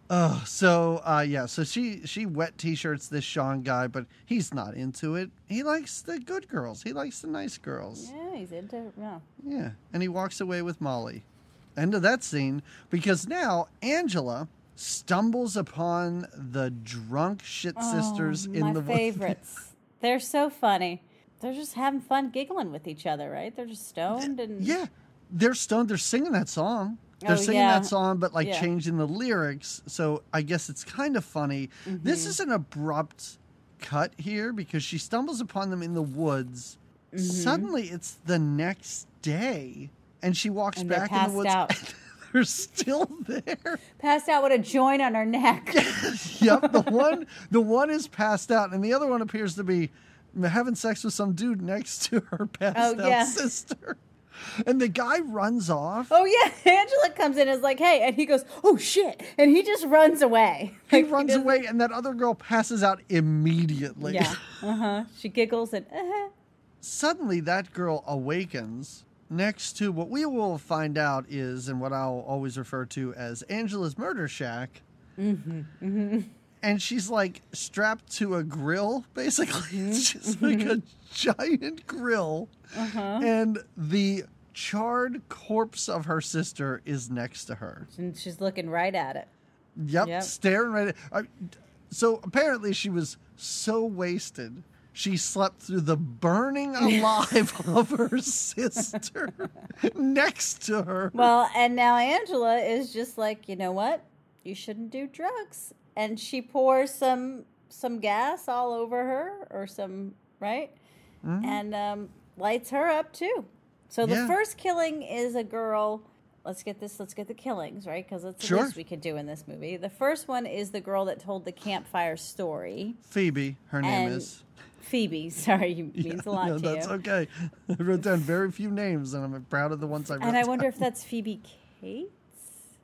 S1: Oh, so uh, yeah, so she she wet t-shirts this Sean guy, but he's not into it. He likes the good girls. He likes the nice girls.
S2: Yeah, he's into yeah.
S1: Yeah, and he walks away with Molly. End of that scene because now Angela stumbles upon the drunk shit sisters
S2: Oh,
S1: in
S2: my
S1: the
S2: favorites. <laughs> They're so funny. They're just having fun giggling with each other, right? They're just stoned and
S1: yeah, they're stoned. They're singing that song. They're
S2: Oh,
S1: singing
S2: yeah.
S1: that song, but like
S2: Yeah.
S1: changing the lyrics. So I guess it's kind of funny. This
S2: Mm-hmm.
S1: is an abrupt cut here because she stumbles upon them in the woods.
S2: Mm-hmm.
S1: Suddenly, it's the next day, and she walks
S2: And
S1: back in the woods. <laughs> they're still there.
S2: passed out with a joint on her neck. <laughs>
S1: yep, the one the one is passed out, and the other one appears to be having sex with some dude next to her passed
S2: Oh,
S1: out
S2: yeah.
S1: sister. And the guy runs off.
S2: Oh yeah, <laughs> Angela comes in and is like, "Hey," and he goes, "Oh shit," and he just runs away.
S1: He
S2: Like,
S1: runs
S2: doesn't-
S1: away, and that other girl passes out immediately.
S2: Yeah. Uh huh. She giggles and uh-huh.
S1: Suddenly, that girl awakens next to what we will find out is, and what I'll always refer to as Angela's murder shack.
S2: Mm-hmm.
S1: And she's like strapped to a grill, basically.
S2: Mm-hmm. <laughs>
S1: It's just like a giant grill.
S2: Uh-huh.
S1: And the charred corpse of her sister is next to her.
S2: and she's looking right at it.
S1: Yep,
S2: Yep.
S1: staring right at. I, so apparently, she was so wasted. She slept through the burning alive <laughs> of her sister next to her.
S2: Well, and now Angela is just like, you know what? You shouldn't do drugs. And she pours some some gas all over her or some, right? And um, lights her up too. So the
S1: Yeah.
S2: first killing is a girl. Let's get this. Let's get the killings right because it's the
S1: Sure.
S2: least we could do in this movie. The first one is the girl that told the campfire story.
S1: Phoebe, her name
S2: And
S1: is.
S2: Phoebe. <laughs> Sorry, means a lot
S1: no,
S2: to
S1: that's
S2: you.
S1: okay. <laughs> I wrote down very few names, and I'm proud of the ones I wrote.
S2: And I
S1: down.
S2: wonder if that's Phoebe Cates.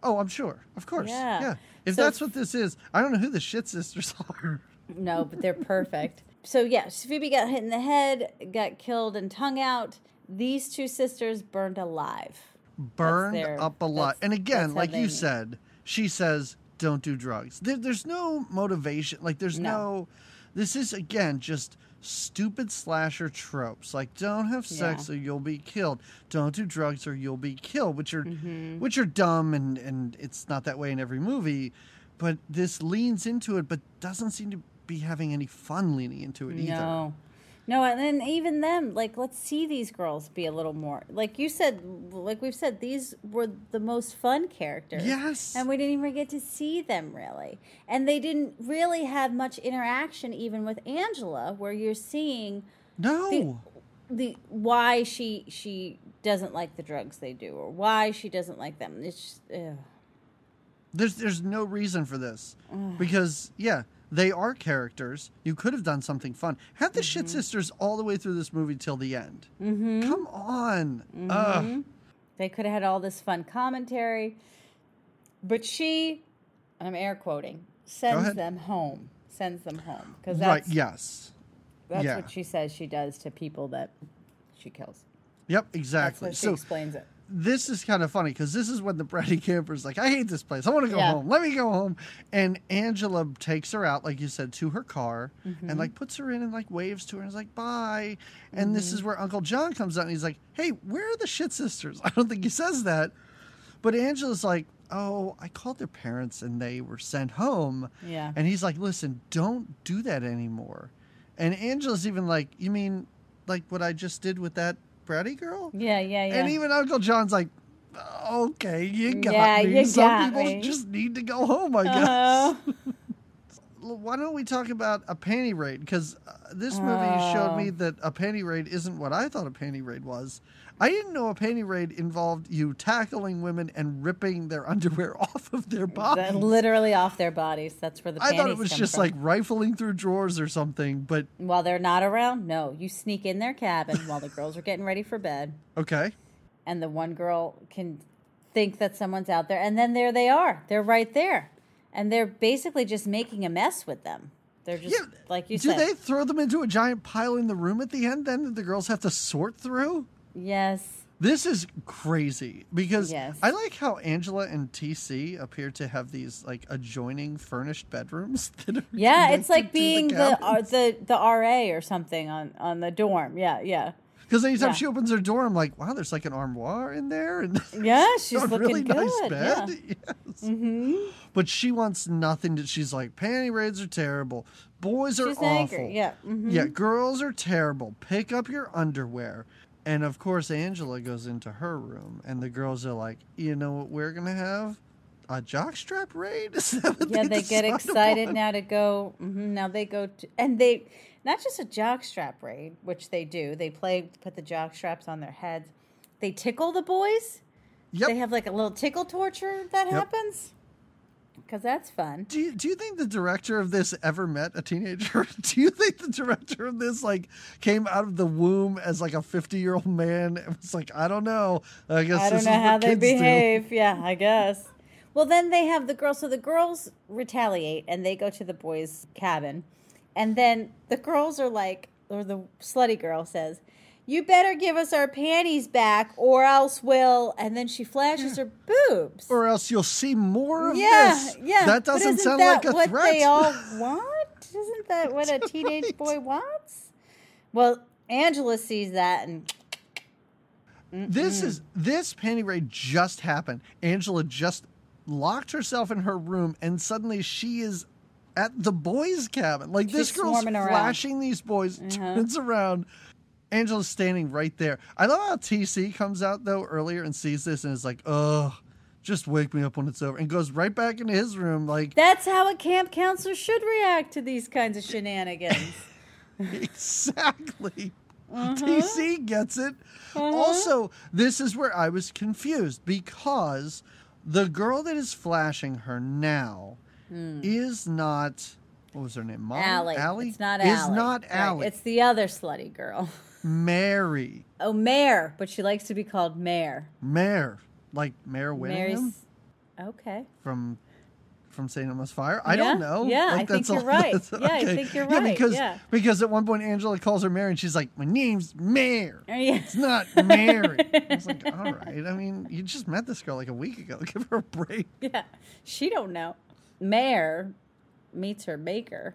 S1: Oh, I'm sure. Of course.
S2: Yeah.
S1: Yeah. If
S2: So-
S1: that's what this is, I don't know who the shit sisters <laughs> are.
S2: No, but they're perfect. so yeah, Phoebe got hit in the head, got killed and tongue out. These two sisters burned alive.
S1: burned
S2: their-
S1: up a lot. And again, like you said, she says, "Don't do drugs." There, there's no motivation. Like there's no.
S2: No.
S1: This is again just stupid slasher tropes. Like don't have sex
S2: Yeah.
S1: or you'll be killed. Don't do drugs or you'll be killed. Which are
S2: Mm-hmm.
S1: which are dumb and and it's not that way in every movie. But this leans into it, but doesn't seem to be having any fun leaning into it either.
S2: No. And then even them, like, let's see these girls be a little more. Like you said, like we've said, these were the most fun characters.
S1: Yes.
S2: And we didn't even get to see them really. And they didn't really have much interaction even with Angela, where you're seeing
S1: No.
S2: the why she she doesn't like the drugs they do or why she doesn't like them. It's just.
S1: There's there's no reason for this because yeah, they are characters. You could have done something fun. Have the shit sisters all the way through this movie till the end. Mm-hmm. Come on. Ugh.
S2: they could have had all this fun commentary, but she, I'm air quoting, sends them home. Sends them home because
S1: Right?
S2: that's
S1: Yes.
S2: that's
S1: yeah.
S2: what she says she does to people that she kills.
S1: Yep. Exactly. So
S2: explains it.
S1: This is kind of funny because this is when the <laughs> bratty camper's like, I hate this place. I want to go
S2: Yeah.
S1: home. Let me go home. And Angela takes her out, like you said, to her car
S2: Mm-hmm.
S1: and like puts her in and like waves to her and is like, bye. And this
S2: Mm-hmm.
S1: is where Uncle John comes out and he's like, hey, where are the shit sisters? <laughs> I don't think he says that. But Angela's like, oh, I called their parents and they were sent home.
S2: Yeah.
S1: And he's like, listen, don't do that anymore. And Angela's even like, you mean like what I just did with that bratty girl?
S2: Yeah, yeah, yeah.
S1: And even Uncle John's like, okay, you got
S2: Yeah,
S1: me.
S2: you
S1: Some
S2: got
S1: people
S2: me."
S1: just need to go home, I guess.
S2: Uh-huh. <laughs>
S1: Why don't we talk about a panty raid? Because uh, this movie showed
S2: Oh.
S1: me that a panty raid isn't what I thought a panty raid was. I didn't know a panty raid involved you tackling women and ripping their underwear <laughs> off of their bodies.
S2: Literally off their bodies. That's where the
S1: I thought it was just
S2: from.
S1: like rifling through drawers or something, but
S2: while they're not around. No, you sneak in their cabin while the girls are getting ready for bed,
S1: okay.
S2: and the one girl can think that someone's out there, and then there they are. They're right there, and they're basically just making a mess with them. They're just
S1: Yeah,
S2: like you
S1: Do
S2: said.
S1: Do they throw them into a giant pile in the room at the end then that the girls have to sort through?
S2: Yes.
S1: This is crazy because
S2: Yes.
S1: I like how Angela and TC appear to have these like adjoining furnished bedrooms. <laughs> That are
S2: Yeah, it's like being the uh, the the RA or something on on the dorm. Yeah, yeah.
S1: Because anytime
S2: Yeah.
S1: she opens her door, I'm like, wow, there's like an armoire in there, and <laughs>
S2: Yeah, she's
S1: a
S2: looking
S1: really
S2: good.
S1: nice
S2: yeah.
S1: bed. <laughs> Yes. But she wants nothing. To, she's like, panty raids are terrible. Boys are
S2: She's
S1: awful.
S2: angry. Yeah. mhm.
S1: Yeah, girls are terrible. Pick up your underwear. And of course, Angela goes into her room, and the girls are like, you know what we're gonna have? A jockstrap raid? <laughs> Is that what
S2: Yeah, they get excited now to go. hmm now they go to, and they not just a jockstrap raid, which they do. They play, put the jockstraps on their heads. They tickle the boys.
S1: Yep.
S2: They have like a little tickle torture that
S1: Yep.
S2: happens. Because that's fun.
S1: do you, do you think the director of this ever met a teenager? <laughs> Do you think the director of this like came out of the womb as like a fifty year old man and was like, I don't know. I guess
S2: I don't
S1: this
S2: know
S1: is
S2: how they
S1: kids do."
S2: behave. Yeah, I guess. Well, then they have the girls. So the girls retaliate and they go to the boys' cabin. And then the girls are like, or the slutty girl says, You better give us our panties back or else we'll. And then she flashes her boobs.
S1: Or else you'll see more of
S2: yeah,
S1: this.
S2: yeah.
S1: That doesn't sound
S2: that
S1: like a
S2: what
S1: threat.
S2: they <laughs> all want? Isn't that what a teenage
S1: Right.
S2: boy wants? Well, Angela sees that and
S1: This is this panty raid just happened. Angela just locked herself in her room, and suddenly she is at the boys' cabin. Like this
S2: She's
S1: girl's
S2: swarming around.
S1: flashing these boys,
S2: Uh-huh.
S1: turns around. Angela's standing right there. I love how TC comes out though earlier and sees this and is like, "Ugh, just wake me up when it's over," and goes right back into his room. Like
S2: That's how a camp counselor should react to these kinds of shenanigans. <laughs> <laughs>
S1: exactly.
S2: Uh-huh.
S1: TC gets it. Also, this is where I was confused because the girl that is flashing her now is not. What was her name?
S2: Hmm. Allie.
S1: Allie?
S2: It's not Allie.
S1: not
S2: Right,
S1: Allie.
S2: It's the other slutty girl. <laughs>
S1: Mary.
S2: Oh, Mare, but she likes to be called Mare.
S1: Mare. Like Mare Winningham
S2: Mary's. Okay.
S1: from from St. Elmo's Fire. I
S2: Yeah,
S1: don't know.
S2: yeah, I
S1: Like,
S2: think
S1: that's all-
S2: you're right.
S1: that's-
S2: Yeah, I think you're right,
S1: because
S2: yeah.
S1: because at one point Angela calls her Mary and she's like, "My name's Mare."
S2: Oh, <laughs> yeah.
S1: It's not Mary. <laughs> I was like, all right. I mean, you just met this girl like a week ago. <laughs> Give her a break.
S2: Yeah. She don't know. Mare meets her maker.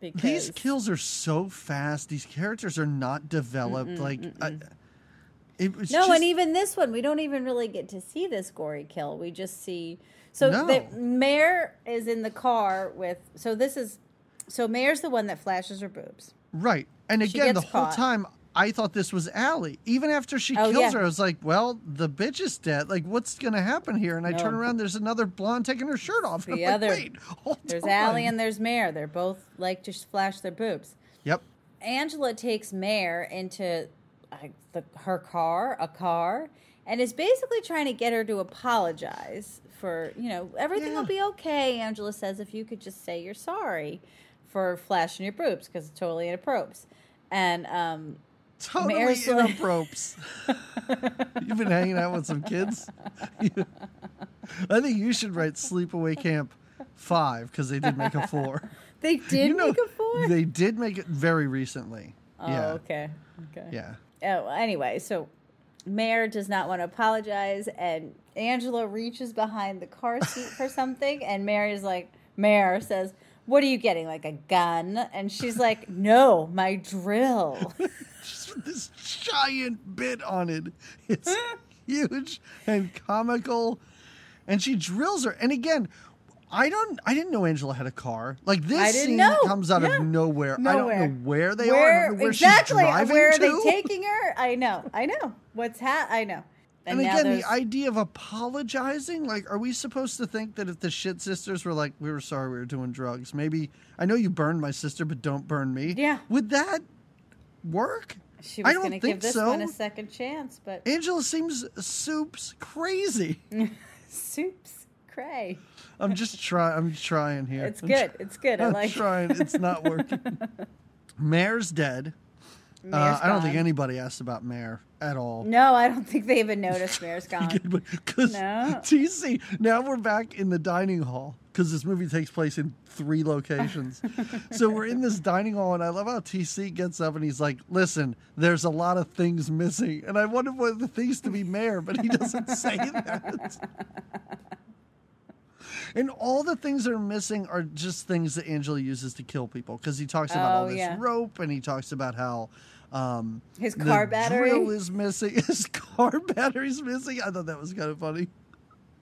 S2: Because
S1: These kills are so fast. These characters are not developed. like, I, uh, it was
S2: No,
S1: just,
S2: and even this one, we don't even really get to see this gory kill. We just see. So
S1: No.
S2: the Mare is in the car with. So this is. So Mare's the one that flashes her boobs.
S1: right. And again, the
S2: gets
S1: whole time I thought this was Allie. Even after she
S2: Oh,
S1: kills
S2: yeah.
S1: her, I was like, well, the bitch is dead. Like, what's gonna happen here? And I turn around, there's another blonde taking her shirt off.
S2: The
S1: I'm
S2: other- There's
S1: on.
S2: Allie and there's Mare. They're both like to flash their boobs.
S1: Yep.
S2: Angela takes Mare into uh, the, her car, a car, and is basically trying to get her to apologize for, you know, everything will be okay, Angela says, if you could just say you're sorry for flashing your boobs because it's totally inappropriate. And um,
S1: Totally
S2: like-
S1: inappropriate. <laughs> You've been hanging out with some kids. <laughs> I think you should write Sleepaway Camp five because they did make a four. <laughs>
S2: they did
S1: you know,
S2: make a four?
S1: They did make it very recently.
S2: oh,
S1: yeah,
S2: okay. Okay.
S1: yeah.
S2: Oh, anyway, so Mare does not want to apologize, and Angela reaches behind the car seat for something, and Mary's like, Mare says, "What are you getting? Like a gun?" And she's like, <laughs> "No, my drill." <laughs>
S1: Just with this giant bit on it. It's <laughs> huge and comical, and she drills her. And again, I don't. I didn't know Angela had a car. Like this scene
S2: know.
S1: comes out
S2: Yeah.
S1: of nowhere. I don't know where they are.
S2: Where
S1: know where
S2: exactly?
S1: she's driving
S2: Where are
S1: to.
S2: they taking her? I know. I know. What's ha? I know.
S1: And,
S2: now
S1: again,
S2: there's-
S1: the idea of apologizing, like, are we supposed to think that if the shit sisters were like, we were sorry we were doing drugs, maybe, I know you burned my sister, but don't burn me.
S2: Yeah.
S1: Would that work?
S2: she
S1: I
S2: was
S1: don't
S2: going to
S1: think
S2: give this
S1: so.
S2: one a second chance, but
S1: Angela seems soup's crazy. <laughs>
S2: soups cray.
S1: I'm just trying. I'm trying here.
S2: It's
S1: I'm
S2: good. It's good. I
S1: I'm
S2: like.
S1: trying. It's not working. <laughs> Mare's dead. Uh, I don't think anybody asked about Mare at all.
S2: No, I don't think they even noticed Mare's <laughs> gone.
S1: Because
S2: No.
S1: TC, now we're back in the dining hall because this movie takes place in three locations. so we're in this dining hall, and I love how TC gets up and he's like, Listen, there's a lot of things missing. And I wonder of the things to be Mayor, but he doesn't say <laughs> that. And all the things that are missing are just things that Angela uses to kill people because he talks about all
S2: Oh,
S1: this
S2: yeah.
S1: rope and he talks about how um,
S2: His car battery?
S1: drill is missing. <laughs> His car battery's missing. I thought that was kind of funny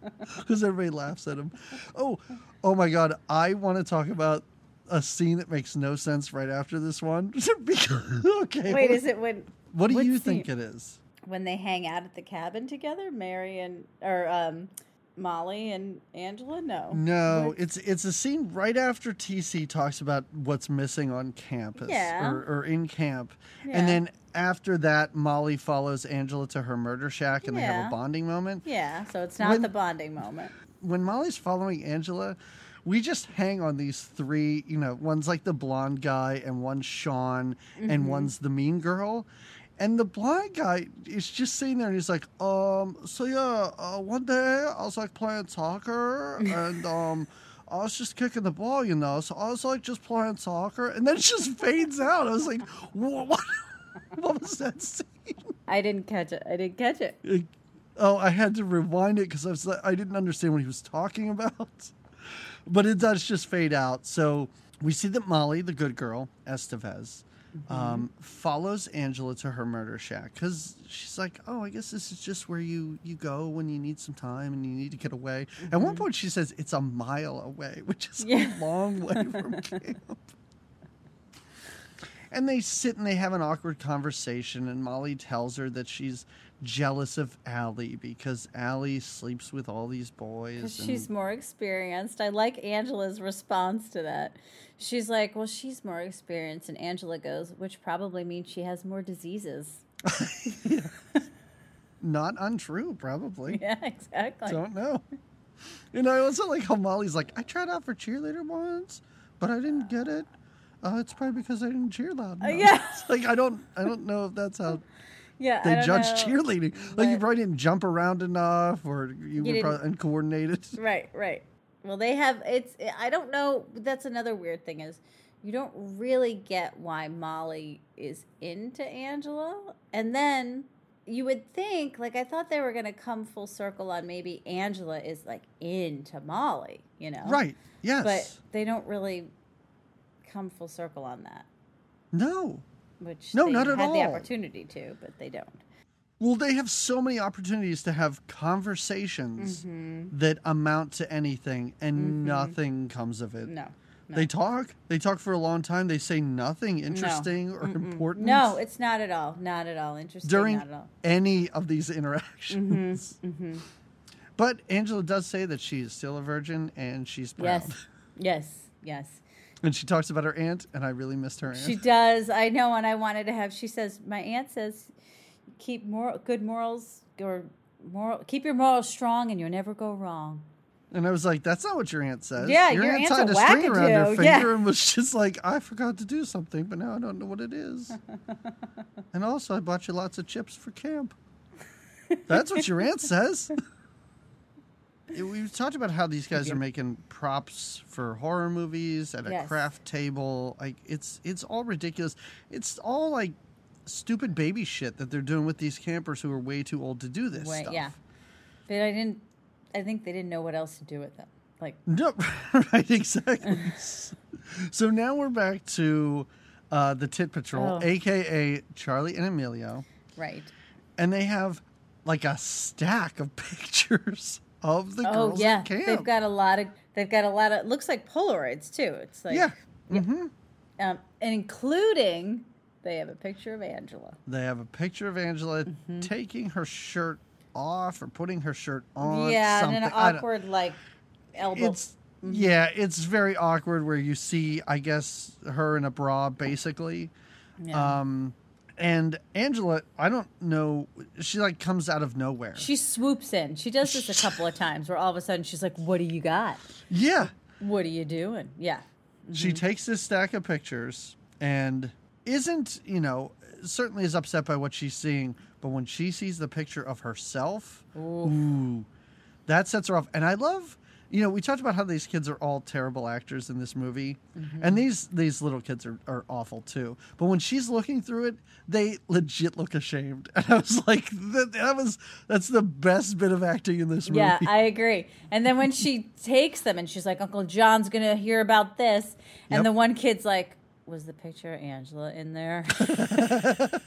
S1: <laughs> because everybody laughs at him. Oh, oh my God! I want to talk about a scene that makes no sense right after this one. <laughs> Because- okay,
S2: Wait,
S1: what,
S2: is it when?
S1: what do you
S2: scene?
S1: think it is?
S2: when they hang out at the cabin together, Mary and or um, Molly and Angela? No,
S1: No, it's it's a scene right after TC talks about what's missing on campus
S2: Yeah.
S1: or, or in camp,
S2: Yeah.
S1: and then after that, Molly follows Angela to her murder shack, and they have a bonding moment.
S2: Yeah, so it's not
S1: When-
S2: the bonding moment.
S1: when Molly's following Angela, we just hang on these three, you know, one's like the blonde guy and one's Sean
S2: Mm-hmm.
S1: and one's the mean girl. And the blind guy is just sitting there and he's like, um, so yeah, uh, one day I was like playing soccer and <laughs> um I was just kicking the ball, you know. So I was like just playing soccer and then it just <laughs> fades out. I was like, what <laughs> what, was that scene?
S2: I didn't catch it. I didn't catch it.
S1: It- oh, I had to rewind it because I was like, I didn't understand what he was talking about. But it does just fade out. So we see that Molly, the good girl, Estevez, um, follows Angela to her murder shack because she's like, "Oh, I guess this is just where you you go when you need some time and you need to get away." At one point, she says it's a mile away, <laughs> which is
S2: Yeah.
S1: a long way from <laughs> camp. And they sit and they have an awkward conversation, and Molly tells her that she's jealous of Allie because Allie sleeps with all these boys. And-
S2: she's more experienced. I like Angela's response to that. She's like, well, she's more experienced. And Angela goes, which probably means she has more diseases. <laughs>
S1: not untrue, probably. <laughs>
S2: Yeah, exactly.
S1: Don't know. And I also like how Molly's like, I tried out for cheerleader once, but I didn't get it. Uh, it's probably because I didn't cheer loud enough.
S2: Uh, yeah.
S1: It's <laughs> like I don't, I don't know if that's how
S2: yeah, I
S1: they judge
S2: know,
S1: cheerleading. Like you probably didn't jump around enough, or you, were probably uncoordinated. <laughs>
S2: Right, right. Well, they have it's. I don't know. That's another weird thing is you don't really get why Molly is into Angela, and then you would think like I thought they were going to come full circle on maybe Angela is like into Molly, you know?
S1: Right? Yes.
S2: But they don't really come full circle on that,
S1: no.
S2: Which
S1: No,
S2: they
S1: not at
S2: had the
S1: all.
S2: opportunity to, but they don't.
S1: Well, they have so many opportunities to have conversations
S2: Mm-hmm.
S1: that amount to anything, and nothing comes of it.
S2: No. No.
S1: They talk. They talk for a long time. They say nothing interesting or important.
S2: no, it's not at all. Not at all interesting.
S1: during
S2: all.
S1: any of these interactions.
S2: Mm-hmm.
S1: But Angela does say that she is still a virgin and she's proud.
S2: Yes. Yes. Yes.
S1: And she talks about her aunt, and I really missed her aunt.
S2: She does. I know, and I wanted to have. She says, "My aunt says, keep moral, good morals or moral, keep your morals strong, and you'll never go wrong."
S1: and I was like, "That's not what your aunt says."
S2: Yeah,
S1: your,
S2: your
S1: aunt tied
S2: a
S1: a string around her finger
S2: yeah.
S1: and was just like, "I forgot to do something, but now I don't know what it is." <laughs> and also, I bought you lots of chips for camp. That's what your aunt says. <laughs> We've talked about how these guys are making props for horror movies at a
S2: Yes.
S1: craft table. Like it's it's all ridiculous. It's all like stupid baby shit that they're doing with these campers who are way too old to do this
S2: Wait,
S1: stuff.
S2: yeah, but I didn't. I think they didn't know what else to do with them. Like,
S1: No, <laughs> right, exactly. <laughs> so now we're back to uh, the Tit Patrol,
S2: Oh.
S1: aka Charlie and Emilio,
S2: right?
S1: and they have like a stack of <laughs> pictures of the
S2: Oh
S1: girls
S2: yeah,
S1: at camp.
S2: they've got a lot of. They've got a lot of. Looks like Polaroids too. It's like
S1: yeah. mm-hmm.
S2: um, and including they have a picture of Angela.
S1: They have a picture of Angela
S2: Mm-hmm.
S1: taking her shirt off or putting her shirt on.
S2: yeah,
S1: something.
S2: and an awkward like elbow.
S1: It's yeah, it's very awkward where you see, I guess, her in a bra, basically.
S2: yeah.
S1: Um, and Angela, I don't know, she like comes out of nowhere.
S2: she swoops in. She does this a couple of times where all of a sudden she's like, "What do you got?
S1: yeah,
S2: What are you doing?" Yeah.
S1: she
S2: Mm-hmm.
S1: takes this stack of pictures and isn't, you know, certainly is upset by what she's seeing, but when she sees the picture of herself, ooh, that sets her off. And I love, you know, we talked about how these kids are all terrible actors in this movie,
S2: Mm-hmm.
S1: and these these little kids are, are awful too. But when she's looking through it, they legit look ashamed, <laughs> and I was like, that, that was that's the best bit of acting in this movie.
S2: Yeah, I agree. And then when she <laughs> takes them and she's like, Uncle John's gonna hear about this, and
S1: Yep.
S2: the one kid's like, Was the picture of Angela in there? <laughs>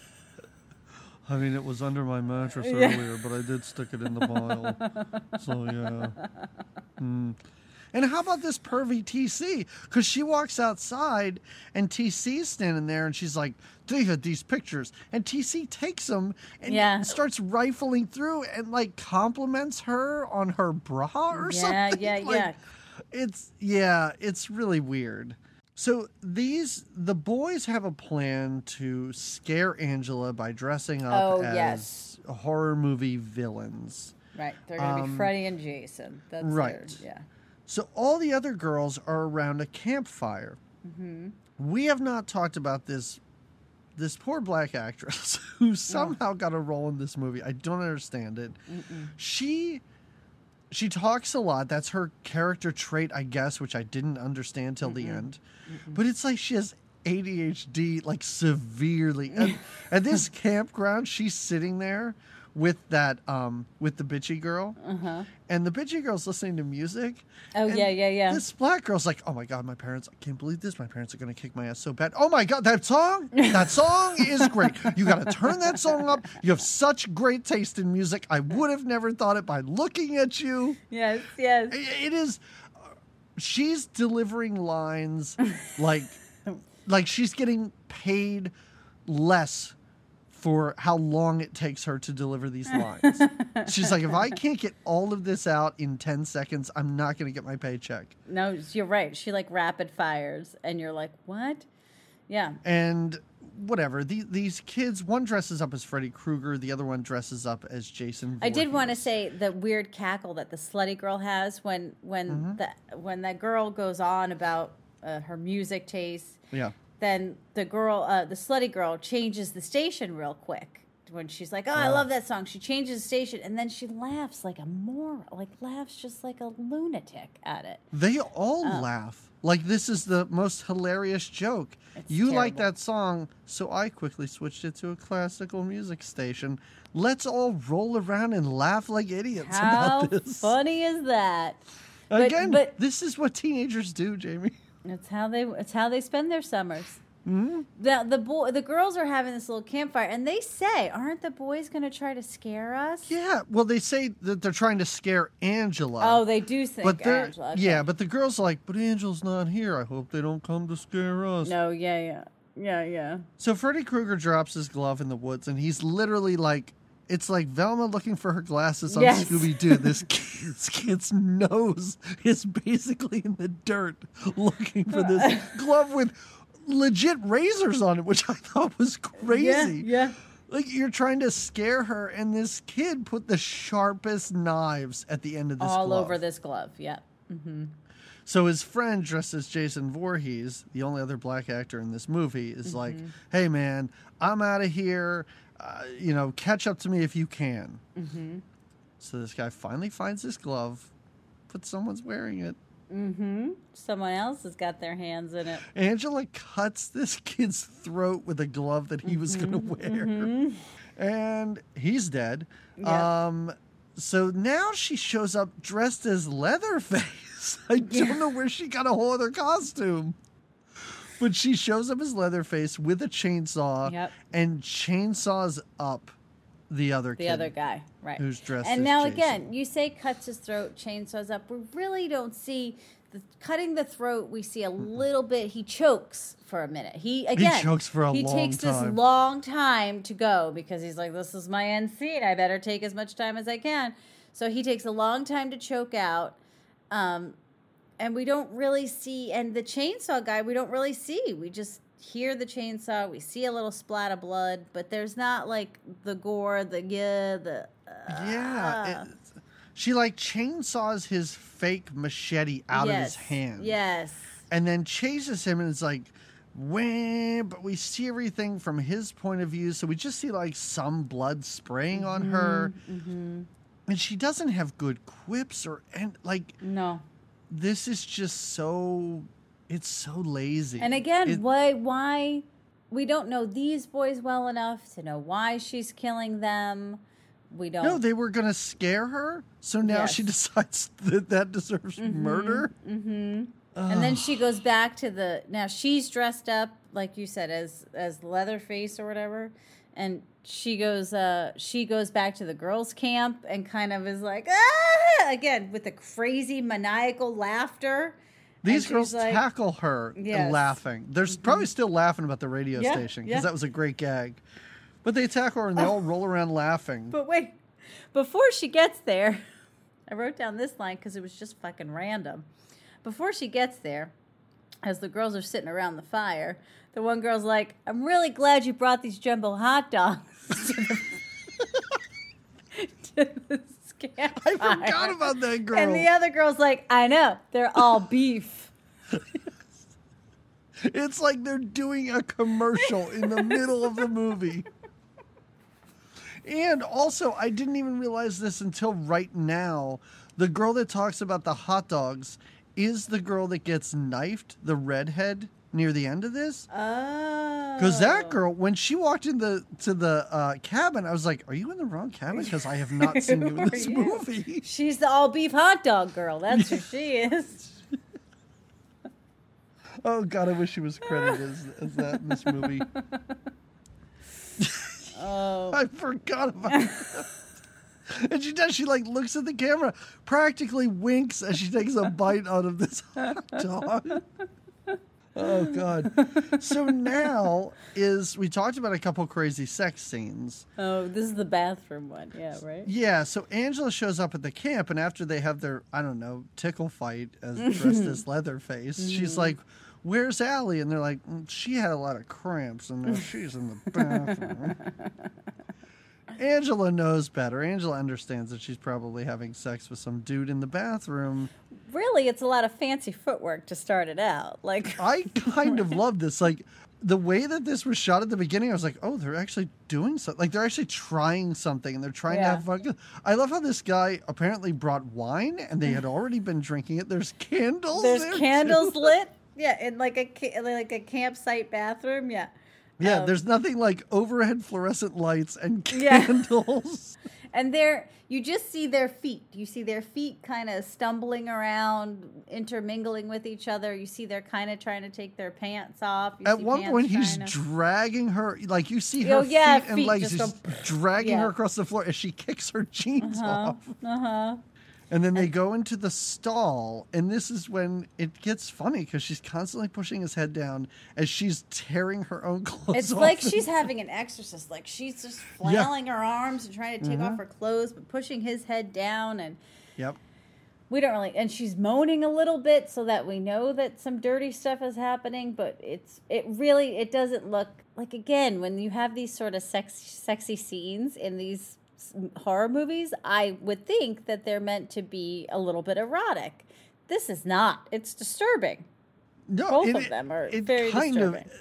S1: I mean, it was under my mattress earlier, but I did stick it in the pile. so yeah. Hmm. And how about this pervy TC? Because she walks outside and TC's standing there and she's like, they had these pictures. And TC takes them and
S2: Yeah.
S1: starts rifling through and like compliments her on her bra or
S2: Yeah,
S1: something.
S2: yeah, <laughs>
S1: Like,
S2: yeah.
S1: It's, yeah, it's really weird. So these, the boys have a plan to scare Angela by dressing up
S2: Oh,
S1: as
S2: yes.
S1: horror movie villains.
S2: Right. They're gonna
S1: Um,
S2: be Freddy and Jason. That's their-
S1: right.
S2: yeah.
S1: So all the other girls are around a campfire.
S2: Mm-hmm.
S1: We have not talked about this this poor black actress <laughs> who somehow got a role in this movie. I don't understand it. She she talks a lot. That's her character trait, I guess, which I didn't understand till the end. But it's like she has ADHD like severely. And <laughs> at this campground, she's sitting there with that um with the bitchy girl.
S2: Uh-huh.
S1: And the bitchy girl's listening to music.
S2: Oh, yeah, yeah, yeah.
S1: This black girl's like, oh my god, my parents, I can't believe this. My parents are gonna kick my ass so bad. Oh my god, that song, that song is great. You gotta turn that song up. You have such great taste in music. I would have never thought it by looking at you.
S2: Yes, yes.
S1: It is. She's delivering lines like, <laughs> like she's getting paid less for how long it takes her to deliver these lines. <laughs> She's like, if I can't get all of this out in 10 seconds, I'm not going to get my paycheck.
S2: No, you're right. She like rapid fires, and you're like, what? Yeah.
S1: And whatever, the, these kids, one dresses up as Freddy Krueger, the other one dresses up as Jason.
S2: I did want to say the weird cackle that the slutty girl has when when
S1: Mm-hmm.
S2: that when that girl goes on about uh, her music taste.
S1: Yeah.
S2: Then the girl, uh, the slutty girl, changes the station real quick when she's like, "Oh, I love that song." She changes the station, and then she laughs like a moron, like laughs just like a lunatic at it.
S1: They all
S2: Oh.
S1: laugh. Like this is the most hilarious joke. You like that song, so I quickly switched it to a classical music station. Let's all roll around and laugh like idiots
S2: How
S1: about this.
S2: funny is that? But-
S1: Again,
S2: but-
S1: this is what teenagers do, Jamie.
S2: It's how they it's how they spend their summers.
S1: Mm-hmm.
S2: The the boy the girls are having this little campfire, and they say, "Aren't the boys going to try to scare us?"
S1: Yeah, well, they say that they're trying to scare Angela.
S2: Oh, they do think
S1: but
S2: Angela. okay.
S1: yeah, but the girls are like, but Angela's not here. I hope they don't come to scare us.
S2: no, yeah, yeah, yeah, yeah.
S1: So Freddy Krueger drops his glove in the woods, and he's literally like, it's like Velma looking for her glasses on
S2: Yes.
S1: Scooby Doo. This kid's, kid's nose is basically in the dirt looking for this <laughs> glove with legit razors on it, which I thought was crazy.
S2: Yeah, yeah.
S1: Like you're trying to scare her, and this kid put the sharpest knives at the end of this
S2: all
S1: glove.
S2: over this glove. Yeah,
S1: So his friend, dressed as Jason Voorhees, the only other black actor in this movie, is like,
S2: Mm-hmm.
S1: "Hey, man, I'm out of here. Uh, you know, catch up to me if you can." Mm-hmm. So this guy finally finds this glove, but someone's wearing it.
S2: mm-hmm. Someone else has got their hands in it.
S1: Angela cuts this <laughs> kid's throat with a glove that he was going to wear, and he's dead.
S2: Mm-hmm.
S1: Um, so now she shows up dressed as Leatherface. <laughs> I don't know where she got a whole other costume. But she shows up as Leatherface with a chainsaw
S2: Yep.
S1: and chainsaws up the other
S2: the other guy, right?
S1: who's dressed
S2: And now
S1: Jason.
S2: again, you say cuts his throat, chainsaws up. We really don't see the cutting the throat. We see a little bit. He chokes for a minute. He again
S1: chokes for a
S2: he
S1: long
S2: takes this long time to go because he's like, "This is my end scene. I better take as much time as I can." So he takes a long time to choke out. Um, and we don't really see and the chainsaw guy we don't really see we just hear the chainsaw we see a little splat of blood but there's not like the gore the yeah the
S1: Yeah,
S2: ah.
S1: it, she like chainsaws his fake machete out of his hand.
S2: yes
S1: and then chases him, and it's like, wah, but we see everything from his point of view, so we just see like some blood spraying on her,
S2: mm-hmm.
S1: and she doesn't have good quips or and like
S2: no
S1: this is just so, it's so lazy.
S2: and again
S1: It-
S2: why why we don't know these boys well enough to know why she's killing them we don't
S1: no, they were gonna scare her, so now she <laughs> decides that that deserves murder.
S2: Mm-hmm. And then she goes back to the now she's dressed up like you said as as Leatherface or whatever, and she goes uh she goes back to the girls' camp and kind of is like ah again with the crazy maniacal laughter.
S1: These girls
S2: like-
S1: tackle her
S2: Yes. Mm-hmm.
S1: laughing. They're probably still laughing about the radio
S2: Yeah,
S1: station because
S2: yeah.
S1: that was a great gag. But they tackle her and they all <laughs> roll around laughing.
S2: But wait, before she gets there, <laughs> I wrote down this line because it was just fucking random. Before she gets there, as the girls are sitting around the fire, the one girl's like, I'm really glad you brought these jumbo hot dogs <laughs> to the, <laughs> to the
S1: I forgot about that girl.
S2: And the other girl's like, I know, they're all beef. <laughs>
S1: It's like they're doing a commercial in the middle of the movie. And also, I didn't even realize this until right now. The girl that talks about the hot dogs is the girl that gets knifed, the redhead near the end of this.
S2: Oh.
S1: Because that girl, when she walked in the to the uh, cabin, I was like, "Are you in the wrong cabin?" Because I have not seen you in <laughs> this
S2: you?
S1: movie.
S2: She's the all beef hot dog girl. That's who she is. <laughs>
S1: Oh God, I wish she was credited as, as that in this movie. <laughs>
S2: Oh.
S1: I forgot about that. And she does. She like looks at the camera, practically winks as she takes a bite out of this hot dog. Oh God! So <laughs> now is we talked about a couple crazy sex scenes.
S2: Oh, this is the bathroom one. Yeah, right?
S1: Yeah. So Angela shows up at the camp, and after they have their I don't know tickle fight as dressed as <laughs> Leatherface, she's like. Where's Allie? And they're like, "Mm, she had a lot of cramps, and now she's in the bathroom. <laughs> Angela knows better. Angela understands that she's probably having sex with some dude in the bathroom.
S2: Really, it's a lot of fancy footwork to start it out. Like,
S1: I <laughs> kind of love this. Like the way that this was shot at the beginning, I was like, oh, they're actually doing something. Like they're actually trying something and they're trying
S2: Yeah.
S1: to have fun. I love how this guy apparently brought wine and they had <laughs> already been drinking it. There's candles.
S2: there's
S1: there,
S2: candles
S1: too.
S2: lit. <laughs> Yeah, in like a like a campsite bathroom. Yeah,
S1: Yeah,
S2: Um,
S1: there's nothing like overhead fluorescent lights and <laughs>
S2: Yeah.
S1: candles.
S2: and there you just see their feet. You see their feet kind of stumbling around, intermingling with each other. You see they're kind of trying to take their pants off. You
S1: At one point, he's
S2: to-
S1: dragging her, like you see her
S2: Oh, yeah,
S1: feet and
S2: feet
S1: legs,
S2: just
S1: just dragging
S2: yeah.
S1: her across the floor as she kicks her jeans off.
S2: Uh huh.
S1: And then they go into the stall, and this is when it gets funny because she's constantly pushing his head down as she's tearing her own <laughs> clothes
S2: It's
S1: off.
S2: like she's having an exorcist. Like she's just <laughs> flailing her arms and trying to take
S1: Mm-hmm.
S2: off her clothes, but pushing his head down. And
S1: Yep.
S2: we don't really. And she's moaning a little bit so that we know that some dirty stuff is happening. But it's it really it doesn't look like again when you have these sort of sex sexy scenes in these horror movies. I would think that they're meant to be a little bit erotic. This is not. It's disturbing.
S1: No,
S2: Both
S1: it-
S2: of them are
S1: it
S2: very
S1: kind
S2: disturbing.
S1: Of,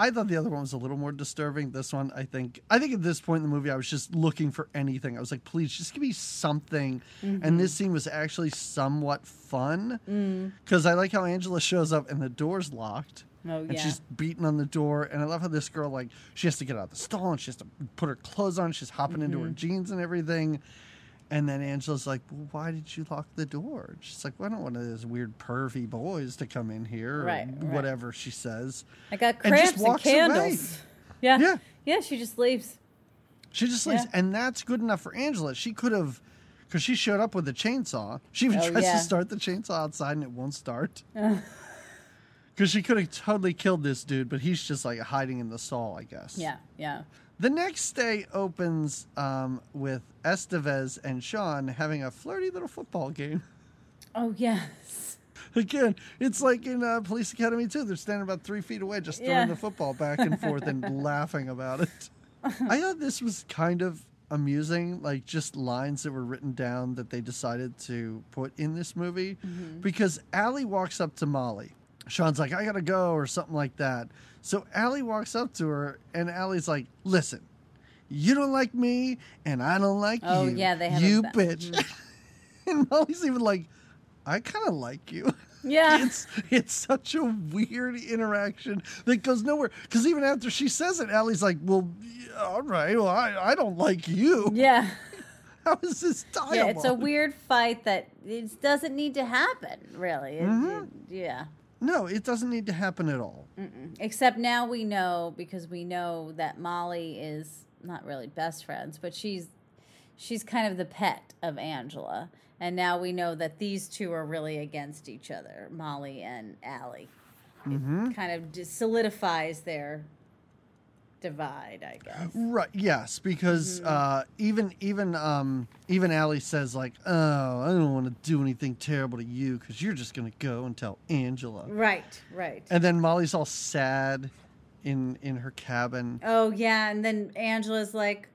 S1: I thought the other one was a little more disturbing. This one, I think, I think at this point in the movie, I was just looking for anything. I was like, please, just give me something.
S2: Mm-hmm.
S1: And this scene was actually somewhat fun
S2: Mm.
S1: because I like how Angela shows up and the door's locked.
S2: Oh
S1: and she's beating on the door. And I love how this girl like she has to get out of the stall and she has to put her clothes on. She's hopping into
S2: Mm-hmm.
S1: her jeans and everything. And then Angela's like, "Well, why did you lock the door?" She's like, "Well, I don't want those weird pervy boys to come in here, or
S2: Right, right.
S1: whatever." She says.
S2: I got
S1: and
S2: cramps and,
S1: away.
S2: candles. Yeah.
S1: Yeah.
S2: Yeah, she just leaves.
S1: She just leaves,
S2: Yeah.
S1: and that's good enough for Angela. She could have, because she showed up with a chainsaw. She even
S2: Oh,
S1: tries
S2: yeah.
S1: to start the chainsaw outside, and it won't start. <laughs> Because she could have totally killed this dude, but he's just like hiding in the stall, I guess.
S2: Yeah, yeah.
S1: The next day opens um, with Estevez and Sean having a flirty little football game.
S2: Oh yes.
S1: Again, it's like in uh, Police Academy too. They're standing about three feet away, just throwing
S2: Yeah.
S1: the football back and forth and <laughs> laughing about it. I thought this was kind of amusing, like just lines that were written down that they decided to put in this movie. Because Allie walks up to Molly. Sean's like, I gotta go, or something like that. So Allie walks up to her, and Allie's like, Listen, you don't like me, and I don't like
S2: Oh,
S1: you.
S2: yeah, they have a
S1: You
S2: ba-
S1: bitch. <laughs> and Molly's even like, I kind of like you. <laughs>
S2: Yeah.
S1: it's it's such a weird interaction that goes nowhere. Because even after she says it, Allie's like, "Well, yeah, all right. Well, I, I don't like you.
S2: yeah. <laughs>
S1: How is this dialogue?"
S2: Yeah, it's a weird fight that it doesn't need to happen, really. It-
S1: Mm-hmm.
S2: it- yeah.
S1: No, it doesn't need to happen at all.
S2: Except now we know because we know that Molly is not really best friends, but she's she's kind of the pet of Angela. And now we know that these two are really against each other, Molly and Allie. It mm-hmm. kind of solidifies their divide, I guess.
S1: Right? Yes, because uh, even even um, even Allie says like, "Oh, I don't want to do anything terrible to you because you're just gonna go and tell Angela."
S2: Right, right.
S1: And then Molly's all sad in in her cabin.
S2: Oh yeah, and then Angela's like,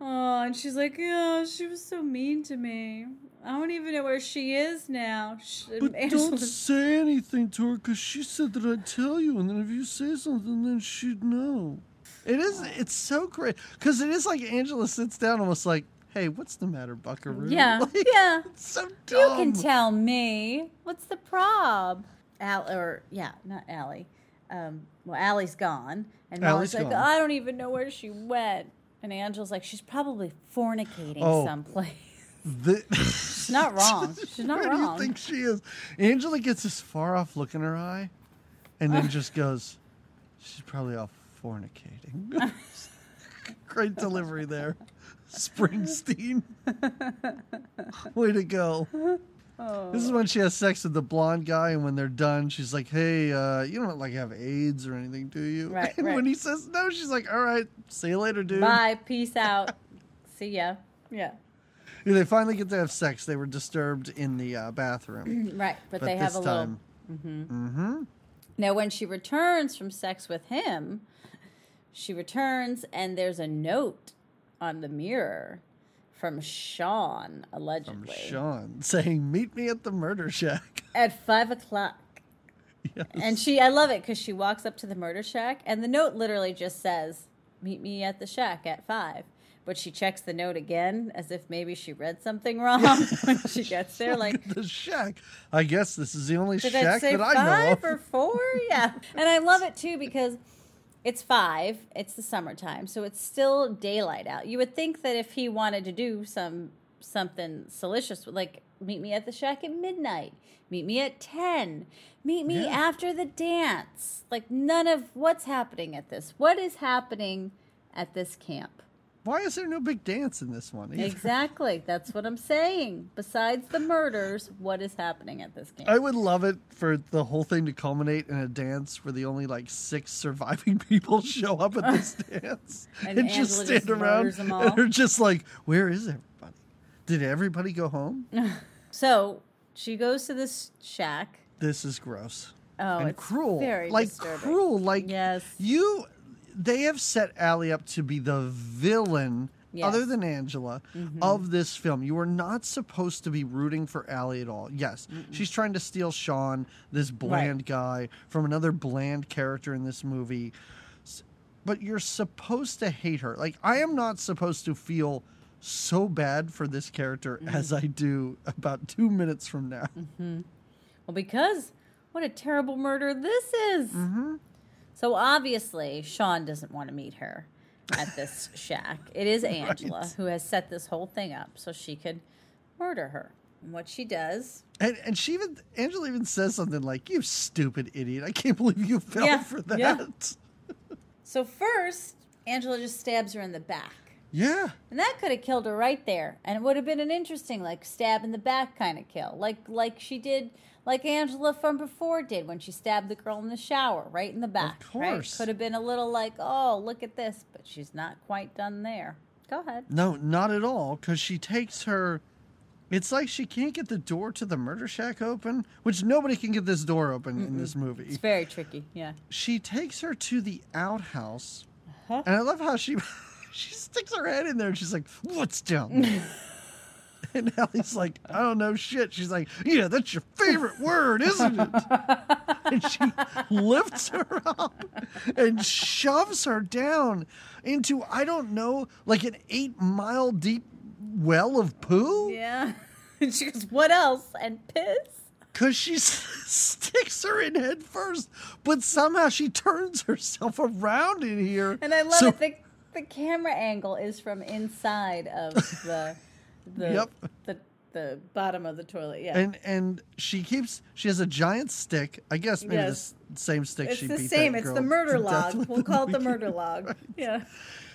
S2: oh, and she's like, yeah, she was so mean to me. I don't even know where she is now. Sh- and
S1: But don't say anything to her because she said that I'd tell you, and then if you say something, then she'd know. It is. It's so great because it is like Angela sits down, almost like, "Hey, what's the matter, Buckaroo?"
S2: Yeah, <laughs>
S1: Like,
S2: yeah.
S1: It's so dumb.
S2: You can tell me. What's the prob? Al or yeah, not Allie. Um, well, Allie's gone, and
S1: Allie's
S2: Molly's like,
S1: gone.
S2: I don't even know where she went. And Angela's like, she's probably fornicating
S1: Oh.
S2: someplace.
S1: The- <laughs> <laughs>
S2: She's not wrong. She's not
S1: Where
S2: wrong.
S1: do you think she is? Angela gets this far off look in her eye, and then just goes, "She's probably off fornicating." <laughs> Great delivery there, Springsteen. Way to go.
S2: Oh.
S1: This is when she has sex with the blonde guy, and when they're done, she's like, "Hey, uh, you don't like have AIDS or anything, do you?"
S2: Right, <laughs>
S1: and
S2: right.
S1: when he says no, she's like, "All right, see you later, dude."
S2: Bye. Peace out. See ya. Yeah.
S1: Yeah, they finally get to have sex. They were disturbed in the uh, bathroom, <clears throat>
S2: Right. But,
S1: but
S2: they have a little.
S1: time, mm-hmm.
S2: Now, when she returns from sex with him, she returns and there's a note on the mirror from Sean, allegedly. from.
S1: Sean <laughs> saying, "Meet me at the murder shack." <laughs>
S2: At five o'clock.
S1: Yes.
S2: And she, I love it because she walks up to the murder shack and the note literally just says, Meet me at the shack at five. But she checks the note again as if maybe she read something wrong <laughs> when she gets there. Like,
S1: the shack. I guess this is the only
S2: Did
S1: shack that I know
S2: five or four? Yeah. and I love it too because it's five. It's the summertime, so it's still daylight out. You would think that if he wanted to do some something salacious, like meet me at the shack at midnight, meet me at ten, meet me
S1: Yeah.
S2: after the dance. Like none of what's happening at this. What is happening at this camp?
S1: Why is there no big dance in this one? either?
S2: Exactly. That's what I'm saying. Besides the murders, what is happening at this camp?
S1: I would love it for the whole thing to culminate in a dance where the only like six surviving <laughs> people show up at this <laughs> dance
S2: And
S1: and, just stand
S2: just
S1: around and they're just like, "Where is everybody? Did everybody go home?" <laughs>
S2: So she goes to this shack.
S1: this is gross
S2: Oh,
S1: and
S2: it's
S1: cruel,
S2: very
S1: like
S2: disturbing.
S1: cruel, like
S2: Yes.
S1: you. They have set Allie up to be the villain.
S2: Yes. Mm-hmm.
S1: Other than Angela, of this film, you are not supposed to be rooting for Allie at all. Yes, she's trying to steal Sean, this bland guy, from another bland character in this movie. But you're supposed to hate her. Like, I am not supposed to feel so bad for this character
S2: Mm-hmm.
S1: as I do about two minutes from now.
S2: Well, because what a terrible murder this is.
S1: Mm-hmm.
S2: So obviously, Sean doesn't want to meet her at this <laughs> shack. It is Angela
S1: Right.
S2: who has set this whole thing up so she could murder her. And what she does,
S1: And and she even Angela even says something like, "You stupid idiot! I can't believe you fell
S2: Yeah,
S1: for that."
S2: yeah. <laughs> so first, Angela just stabs her in the back.
S1: Yeah.
S2: And that could have killed her right there. And it would have been an interesting, like, stab in the back kind of kill. Like like she did like Angela from before did when she stabbed the girl in the shower, right in the back. Right?
S1: course.
S2: Could have been a little like, oh, look at this, but she's not quite done there. Go ahead.
S1: No, not at all. Because she takes her. It's like she can't get the door to the murder shack open, which nobody can get this door open in this movie.
S2: It's very tricky. Yeah.
S1: She takes her to the outhouse,
S2: Uh-huh.
S1: and I love how she <laughs> she sticks her head in there and she's like, "What's down there?" <laughs> and Allie's like, "I don't know shit." She's like, "Yeah, that's your favorite word, isn't it?" <laughs> and she lifts her up and shoves her down into I don't know, like an eight mile deep well of poo.
S2: Yeah. <laughs> And she goes, what else? And piss?
S1: Because she sticks her in head first, but somehow she turns herself around in here.
S2: And I love
S1: So-
S2: it. The, the camera angle is from inside of the the,
S1: Yep.
S2: the the bottom of the toilet. Yeah.
S1: And and she keeps she has a giant stick. I guess maybe
S2: Yes.
S1: the same stick
S2: it's
S1: she
S2: the
S1: beat
S2: same.
S1: that
S2: It's the murder log. We'll call it the murder log. <laughs> Yeah.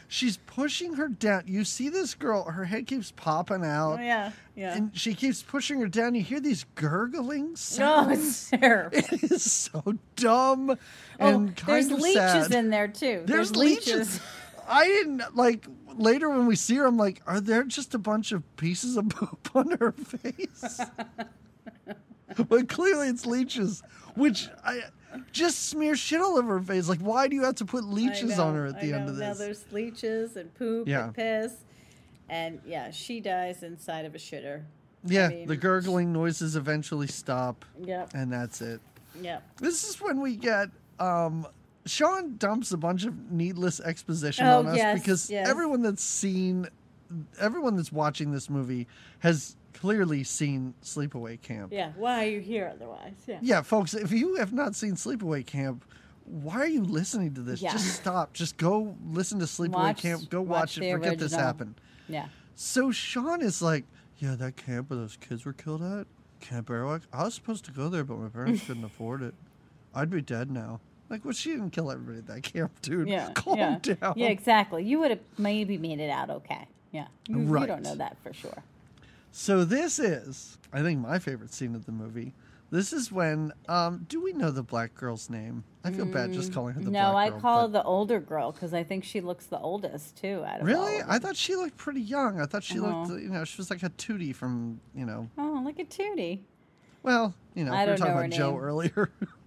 S1: She's pushing her down. You see this girl, her head keeps popping out.
S2: Oh, yeah. Yeah.
S1: And she keeps pushing her down. You hear these gurgling
S2: no,
S1: sounds.
S2: it's <laughs> terrible.
S1: It is so dumb
S2: Oh,
S1: and
S2: there's
S1: of
S2: leeches
S1: sad.
S2: in there too.
S1: There's, leeches. I didn't like later when we see her. I'm like, are there just a bunch of pieces of <laughs> poop on her face? <laughs> but clearly it's leeches, which I just smear shit all over her face. Like, why do you have to put leeches
S2: know,
S1: on her at
S2: I
S1: the end of
S2: Now
S1: this?
S2: there's leeches and poop
S1: Yeah.
S2: and piss, and yeah, she dies inside of a shitter.
S1: yeah,
S2: mean-
S1: the gurgling noises eventually stop,
S2: Yep.
S1: and that's it.
S2: Yep.
S1: This is when we get um Sean dumps a bunch of needless exposition
S2: Oh,
S1: on us
S2: yes,
S1: because
S2: yes.
S1: everyone that's seen everyone that's watching this movie has clearly seen Sleepaway Camp.
S2: Yeah. Why are you here otherwise? Yeah.
S1: Yeah, folks, if you have not seen Sleepaway Camp, why are you listening to this?
S2: Yeah.
S1: Just stop. Just go listen to Sleepaway
S2: Watch-
S1: Camp. Go
S2: watch
S1: watch, it. Forget this happened.
S2: Yeah.
S1: So Sean is like, yeah, that camp where those kids were killed at, Camp Arawak. I was supposed to go there, but my parents couldn't <laughs> afford it. I'd be dead now. Like, well, she didn't kill everybody at that camp, dude.
S2: Yeah. <laughs>
S1: Calm
S2: yeah.
S1: down.
S2: Yeah, exactly. You would have maybe made it out okay. Yeah. You, you don't know that for sure.
S1: So this is, I think, my favorite scene of the movie. This is when, um, do we know the black girl's name? I feel bad just calling her the
S2: Mm, no,
S1: black girl.
S2: No, I call her the older girl because I think she looks the oldest too. Out of all
S1: Really? I thought she looked pretty young. I thought she
S2: Uh-huh.
S1: looked, you know, she was like a Tootie from, you know,
S2: Oh, look at Tootie.
S1: Well, you know,
S2: I
S1: we were talking about Joe earlier. <laughs>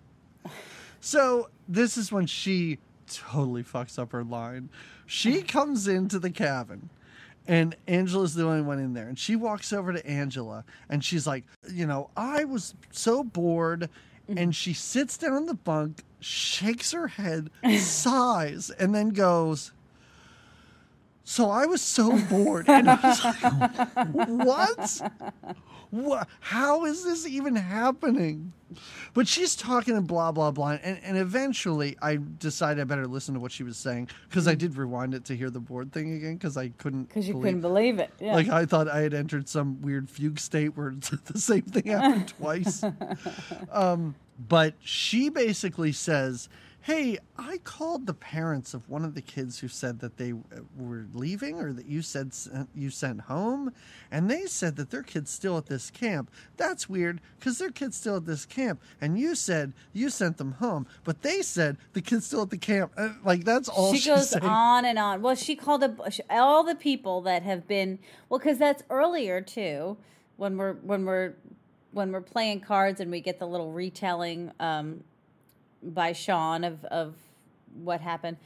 S1: so this is when she totally fucks up her line. She <laughs> comes into the cabin. And Angela's the only one in there. And she walks over to Angela and she's like, You know, I was so bored.
S2: Mm-hmm.
S1: And she sits down on the bunk, shakes her head, <laughs> sighs, and then goes, So I was so bored. And I was like, What? what how is this even happening but she's talking and blah blah blah and, and eventually i decided i better listen to what she was saying because i did rewind it to hear the board thing again because i couldn't
S2: Because you
S1: believe-
S2: couldn't believe it. Yeah.
S1: like i thought i had entered some weird fugue state where <laughs> the same thing happened twice <laughs> um, but she basically says hey i called the parents of one of the kids who said that they uh, were leaving or that you said you sent home and they said that their kid's still at this camp that's weird because their kid's still at this camp and you said you sent them home but they said the kid's still at the camp Uh, like that's all
S2: she
S1: she's
S2: goes
S1: saying.
S2: on and on. Well, she called a, all the people that have been well, because that's earlier too. When we're when we're when we're playing cards and we get the little retelling um, by Sean of of what happened.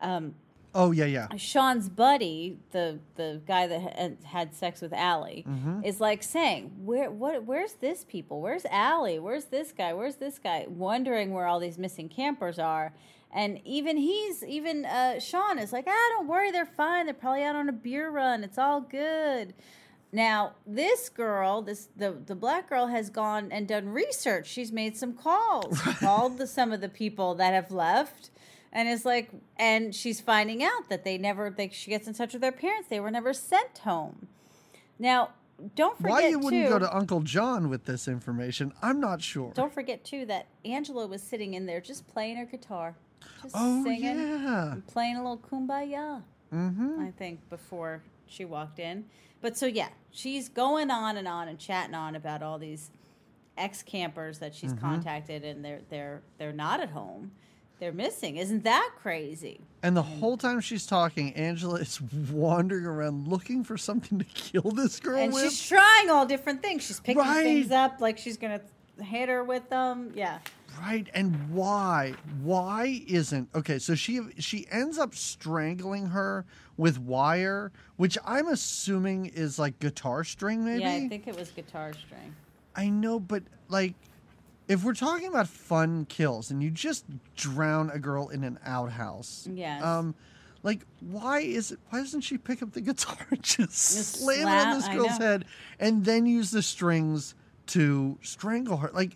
S2: Um,
S1: oh yeah yeah
S2: Sean's buddy, the the guy that had, had sex with Allie,
S1: Mm-hmm.
S2: is like saying, "Where what? Where's this people? Where's Allie? Where's this guy? Where's this guy?" Wondering where all these missing campers are. And even he's even uh, Sean is like, "Ah, don't worry, they're fine. They're probably out on a beer run. It's all good." Now, this girl, this the the black girl has gone and done research. She's made some calls, called the, some of the people that have left, and is like, and she's finding out that they never. They, she gets in touch with their parents. They were never sent home. Now, don't forget
S1: why you wouldn't
S2: too,
S1: go to uncle john with this information i'm not sure
S2: Don't forget too that Angela was sitting in there just playing her guitar, just
S1: oh
S2: singing,
S1: yeah
S2: and playing a little kumbaya.
S1: Mm-hmm.
S2: I think, before she walked in. But so yeah, she's going on and on and chatting on about all these ex campers that she's mm-hmm. contacted, and they're they're they're not at home. They're missing. Isn't that crazy?
S1: And the whole time she's talking, Angela is wandering around looking for something to kill this girl
S2: And
S1: with.
S2: she's trying all different things. She's picking
S1: Right.
S2: things up like she's gonna hit her with them. Yeah.
S1: Right, and why? Why isn't okay? So she she ends up strangling her with wire, which I'm assuming is like guitar string, maybe.
S2: Yeah, I think it was guitar string.
S1: I know, but like, if we're talking about fun kills, and you just drown a girl in an outhouse,
S2: Yes.
S1: um, like why is it? Why doesn't she pick up the <laughs> guitar and just
S2: Just
S1: slam it on this girl's head, and then use the strings to strangle her? Like,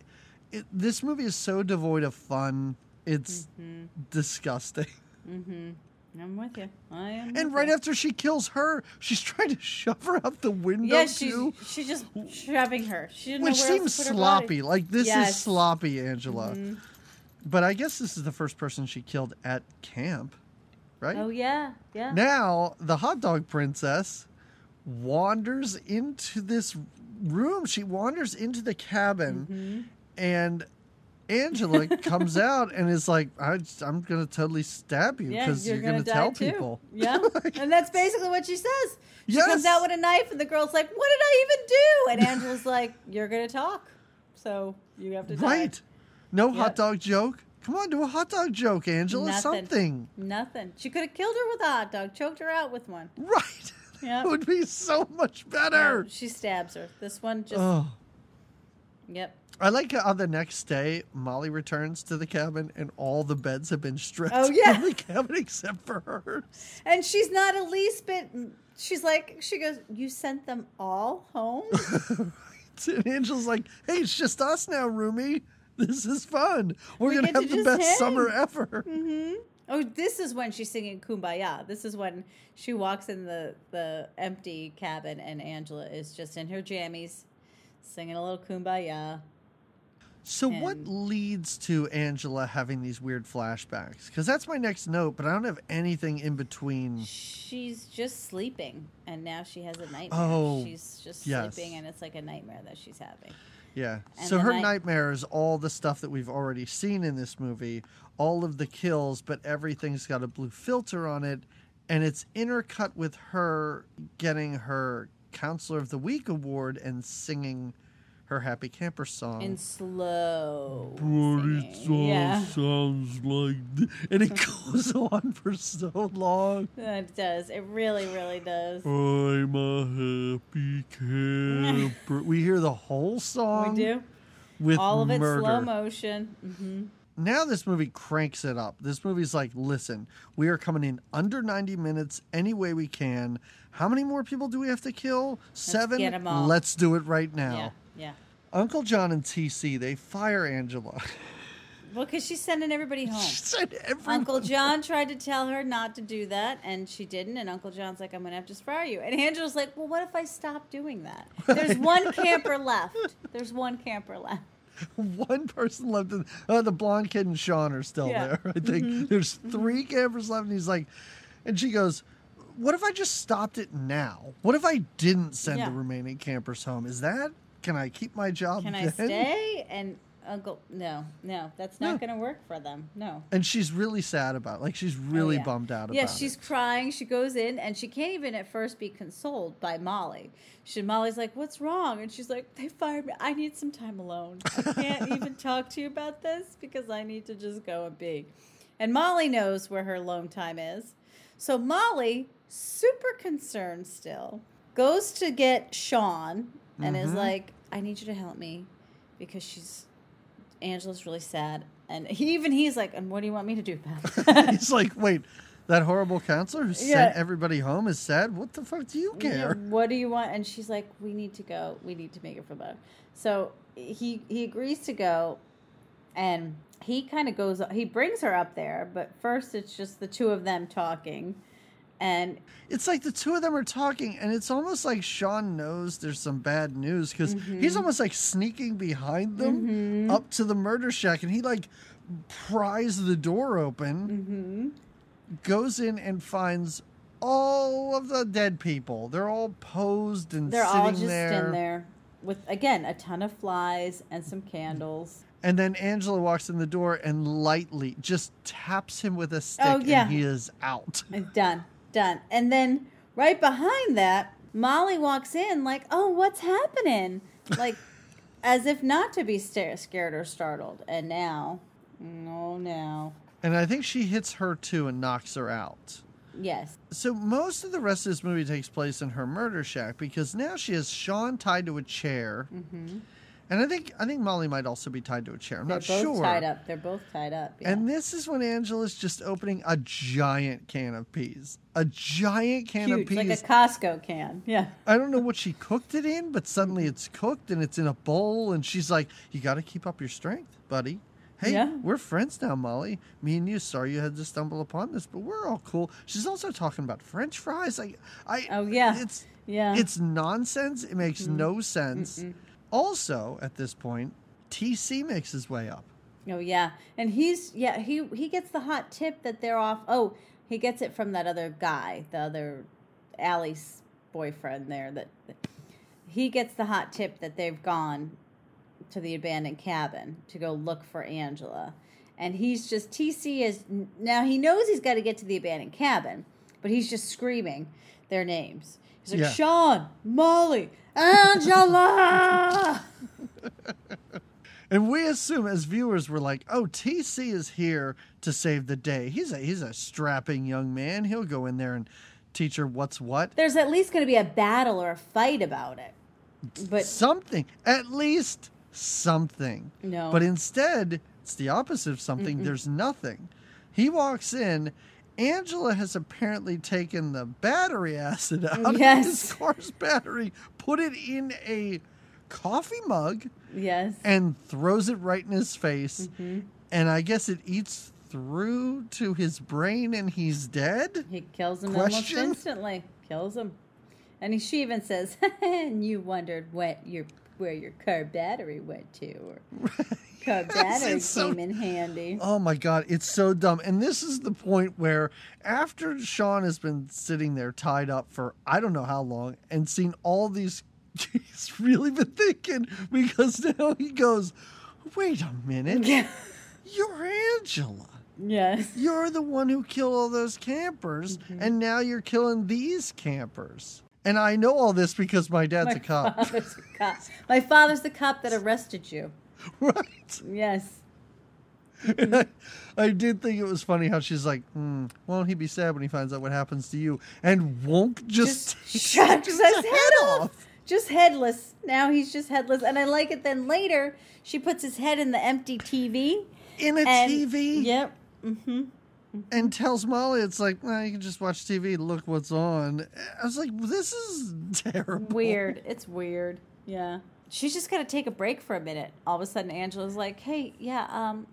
S1: it, this movie is so devoid of fun. It's
S2: Mm-hmm.
S1: disgusting. <laughs>
S2: I'm with you. I am.
S1: And right
S2: you.
S1: after she kills her, she's trying to <laughs> shove her out the window
S2: yeah, she's
S1: too.
S2: she's just shoving her. She didn't
S1: Which
S2: know where
S1: seems
S2: else to put her
S1: sloppy. Like this is
S2: Yes. Mm-hmm.
S1: sloppy, Angela. But I guess this is the first person she killed at camp, right?
S2: Oh yeah, yeah.
S1: Now the hot dog princess wanders into this room. She wanders into the cabin,
S2: Mm-hmm.
S1: and Angela <laughs> comes out and is like, I, "I'm going to totally stab you
S2: Yeah,
S1: because
S2: you're,
S1: you're,
S2: gonna,
S1: going to tell
S2: too.
S1: people." <laughs>
S2: Yeah, and that's basically what she says. She
S1: Yes.
S2: comes out with a knife, and the girl's like, "What did I even do?" And Angela's <laughs> like, "You're gonna talk, so you have to die."
S1: Right? No hot dog joke. Come on, do a hot dog joke, Angela.
S2: Nothing.
S1: Something.
S2: Nothing. She could have killed her with a hot dog, choked her out with one.
S1: Right.
S2: Yeah. <laughs>
S1: That would be so much better.
S2: No, she stabs her. This one just.
S1: Oh.
S2: Yep.
S1: I like how the next day Molly returns to the cabin and all the beds have been stripped
S2: Oh, yeah.
S1: from the cabin except for hers.
S2: And she's not a least bit. She's like, she goes, "You sent them all home." <laughs>
S1: And Angel's like, "Hey, it's just us now, roomie. This is fun. We're
S2: We
S1: gonna
S2: get to
S1: have the best
S2: hang."
S1: summer ever." Mm-hmm.
S2: Oh, this is when she's singing "Kumbaya." This is when she walks in the the empty cabin, and Angela is just in her jammies, singing a little "Kumbaya."
S1: So, what leads to Angela having these weird flashbacks? Because that's my next note, but I don't have anything in between.
S2: She's just sleeping, and now she has a nightmare.
S1: Oh,
S2: she's just
S1: yes.
S2: sleeping, and it's like a nightmare that she's having.
S1: Yeah.
S2: And
S1: so her
S2: night-
S1: nightmare is all the stuff that we've already seen in this movie, all of the kills, but everything's got a blue filter on it, and it's intercut with her getting her Counselor of the Week award and singing her Happy Camper song.
S2: In slow.
S1: But it all
S2: Yeah,
S1: sounds like, th- and it <laughs> goes on for so long.
S2: it does. It really, really does.
S1: I'm a happy camper. <laughs> we hear the whole song.
S2: We do
S1: with
S2: all of it
S1: murder.
S2: slow motion. hmm
S1: now this movie cranks it up. This movie's like, listen, we are coming in under 90 minutes any way we can. How many more people do we have to kill? Seven?
S2: get 'em all.
S1: Let's do it right now.
S2: Yeah.
S1: Uncle John and TC, they fire Angela.
S2: Well, because she's sending everybody <laughs> home.
S1: she said everyone.
S2: Uncle John tried to tell her not to do that, and she didn't. And Uncle John's like, "I'm gonna have to fire you." And Angela's like, "Well, what if I stop doing that? There's <laughs> one camper left. There's one camper left."
S1: One person left. In, uh, the blonde kid and Sean are still
S2: Yeah.
S1: there. <laughs> I think there's 3 campers left. And he's like, and she goes, what if I just stopped it now? What if I didn't send
S2: Yeah.
S1: the remaining campers home? Is that, can I keep my job
S2: Can I stay? And uh, Uncle, no, no, that's not
S1: No.
S2: gonna work for them. No.
S1: And she's really sad about it. Like she's oh, really
S2: Oh, yeah.
S1: bummed out about.
S2: Yeah,
S1: she's
S2: crying. She goes in and she can't even at first be consoled by Molly. She Molly's like, "What's wrong?" And she's like, "They fired me. I need some time alone. I can't <laughs> even talk to you about this because I need to just go and be." And Molly knows where her alone time is. So Molly, super concerned still, goes to get Sean and is
S1: Mhm.
S2: like, "I need you to help me because she's Angela's really sad." And he, even he's like, "And what do you want me to do about <laughs> it?"
S1: he's like, wait, that horrible counselor who
S2: Yeah.
S1: sent everybody home is sad? What the fuck do you
S2: Yeah,
S1: care?
S2: what do you want? And she's like, we need to go. We need to make it for better. So he he agrees to go, and he kind of goes. He brings her up there, but first it's just the two of them talking, and
S1: It's like the two of them are talking, and it's almost like Sean knows there's some bad news because
S2: Mm-hmm.
S1: he's almost like sneaking behind them up to the murder shack, and he like pries the door open,
S2: Mm-hmm.
S1: goes in and finds all of the dead people. They're all posed and
S2: They're
S1: sitting
S2: all just
S1: there.
S2: in there with again a ton of flies and some candles.
S1: And then Angela walks in the door and lightly just taps him with a stick,
S2: Oh, yeah.
S1: and he is out.
S2: It's done, done. And then right behind that, Molly walks in like, "Oh, what's happening?" Like, <laughs> as if not to be scared or startled. And now, oh no,
S1: And I think she hits her too and knocks her out.
S2: yes,
S1: So most of the rest of this movie takes place in her murder shack because now she has Sean tied to a chair, mm-hmm. And I think I think Molly might also be tied to a chair. I'm
S2: they're
S1: not
S2: both
S1: sure.
S2: tied up. They're both tied up. Yeah.
S1: And this is when Angela's just opening a giant can of peas, a giant can of peas.
S2: like a Costco can. Yeah.
S1: I don't know what she cooked it in, but suddenly it's cooked and it's in a bowl, and she's like, "You got to keep up your strength, buddy." Hey,
S2: Yeah.
S1: we're friends now, Molly. Me and you. Sorry you had to stumble upon this, but we're all cool. She's also talking about French fries. I, I.
S2: Oh, yeah.
S1: It's
S2: Yeah.
S1: it's nonsense. It makes mm-hmm. no sense. Also, at this point, TC makes his way up.
S2: Oh yeah, and he's yeah he he gets the hot tip that they're off. Oh, he gets it from that other guy, the other Allie's boyfriend there. That he gets the hot tip that they've gone to the abandoned cabin to go look for Angela, and he's just TC is now he knows he's got to get to the abandoned cabin, but he's just screaming their names. He's like
S1: Yeah.
S2: Sean, Molly, Angela. <laughs>
S1: And we assume as viewers we're like, "Oh, TC is here to save the day. He's a he's a strapping young man. He'll go in there and teach her what's what."
S2: There's at least going to be a battle or a fight about it, but
S1: something, at least something.
S2: No.
S1: But instead, it's the opposite of something. There's nothing. He walks in. Angela has apparently taken the battery acid out of his car's battery, put it in a coffee mug,
S2: yes.
S1: and throws it right in his face.
S2: Mm-hmm.
S1: And I guess it eats through to his brain and he's dead?
S2: He kills him
S1: Question?
S2: almost instantly. Kills him, and she even says, <laughs> "And you wondered what your where your car battery went to, or <laughs>
S1: so-
S2: came in handy."
S1: Oh my god, it's so dumb. And this is the point where after Sean has been sitting there tied up for I don't know how long and seen all these <laughs> he's really been thinking because now he goes, Wait a minute,
S2: Yeah. <laughs>
S1: you're Angela.
S2: Yes.
S1: You're the one who killed all those campers, mm-hmm. and now you're killing these campers. And I know all this because my dad's
S2: My
S1: a cop.
S2: father's a cop. My father's the cop that arrested you. <laughs>
S1: right?
S2: Yes.
S1: I, I did think it was funny how she's like, hmm, won't he be sad when he finds out what happens to you? And won't just,
S2: Just <laughs> shucks his head off. Just headless. Now he's just headless. And I like it then later she puts his head in the empty TV.
S1: in a
S2: and-
S1: TV
S2: Yep. Mm-hmm.
S1: and tells Molly, it's like, well, you can just watch TV, look what's on. I was like, this is <laughs> terrible.
S2: Weird. It's weird. Yeah. She's just to take a break for a minute. All of a sudden, Angela's like, hey, yeah, um,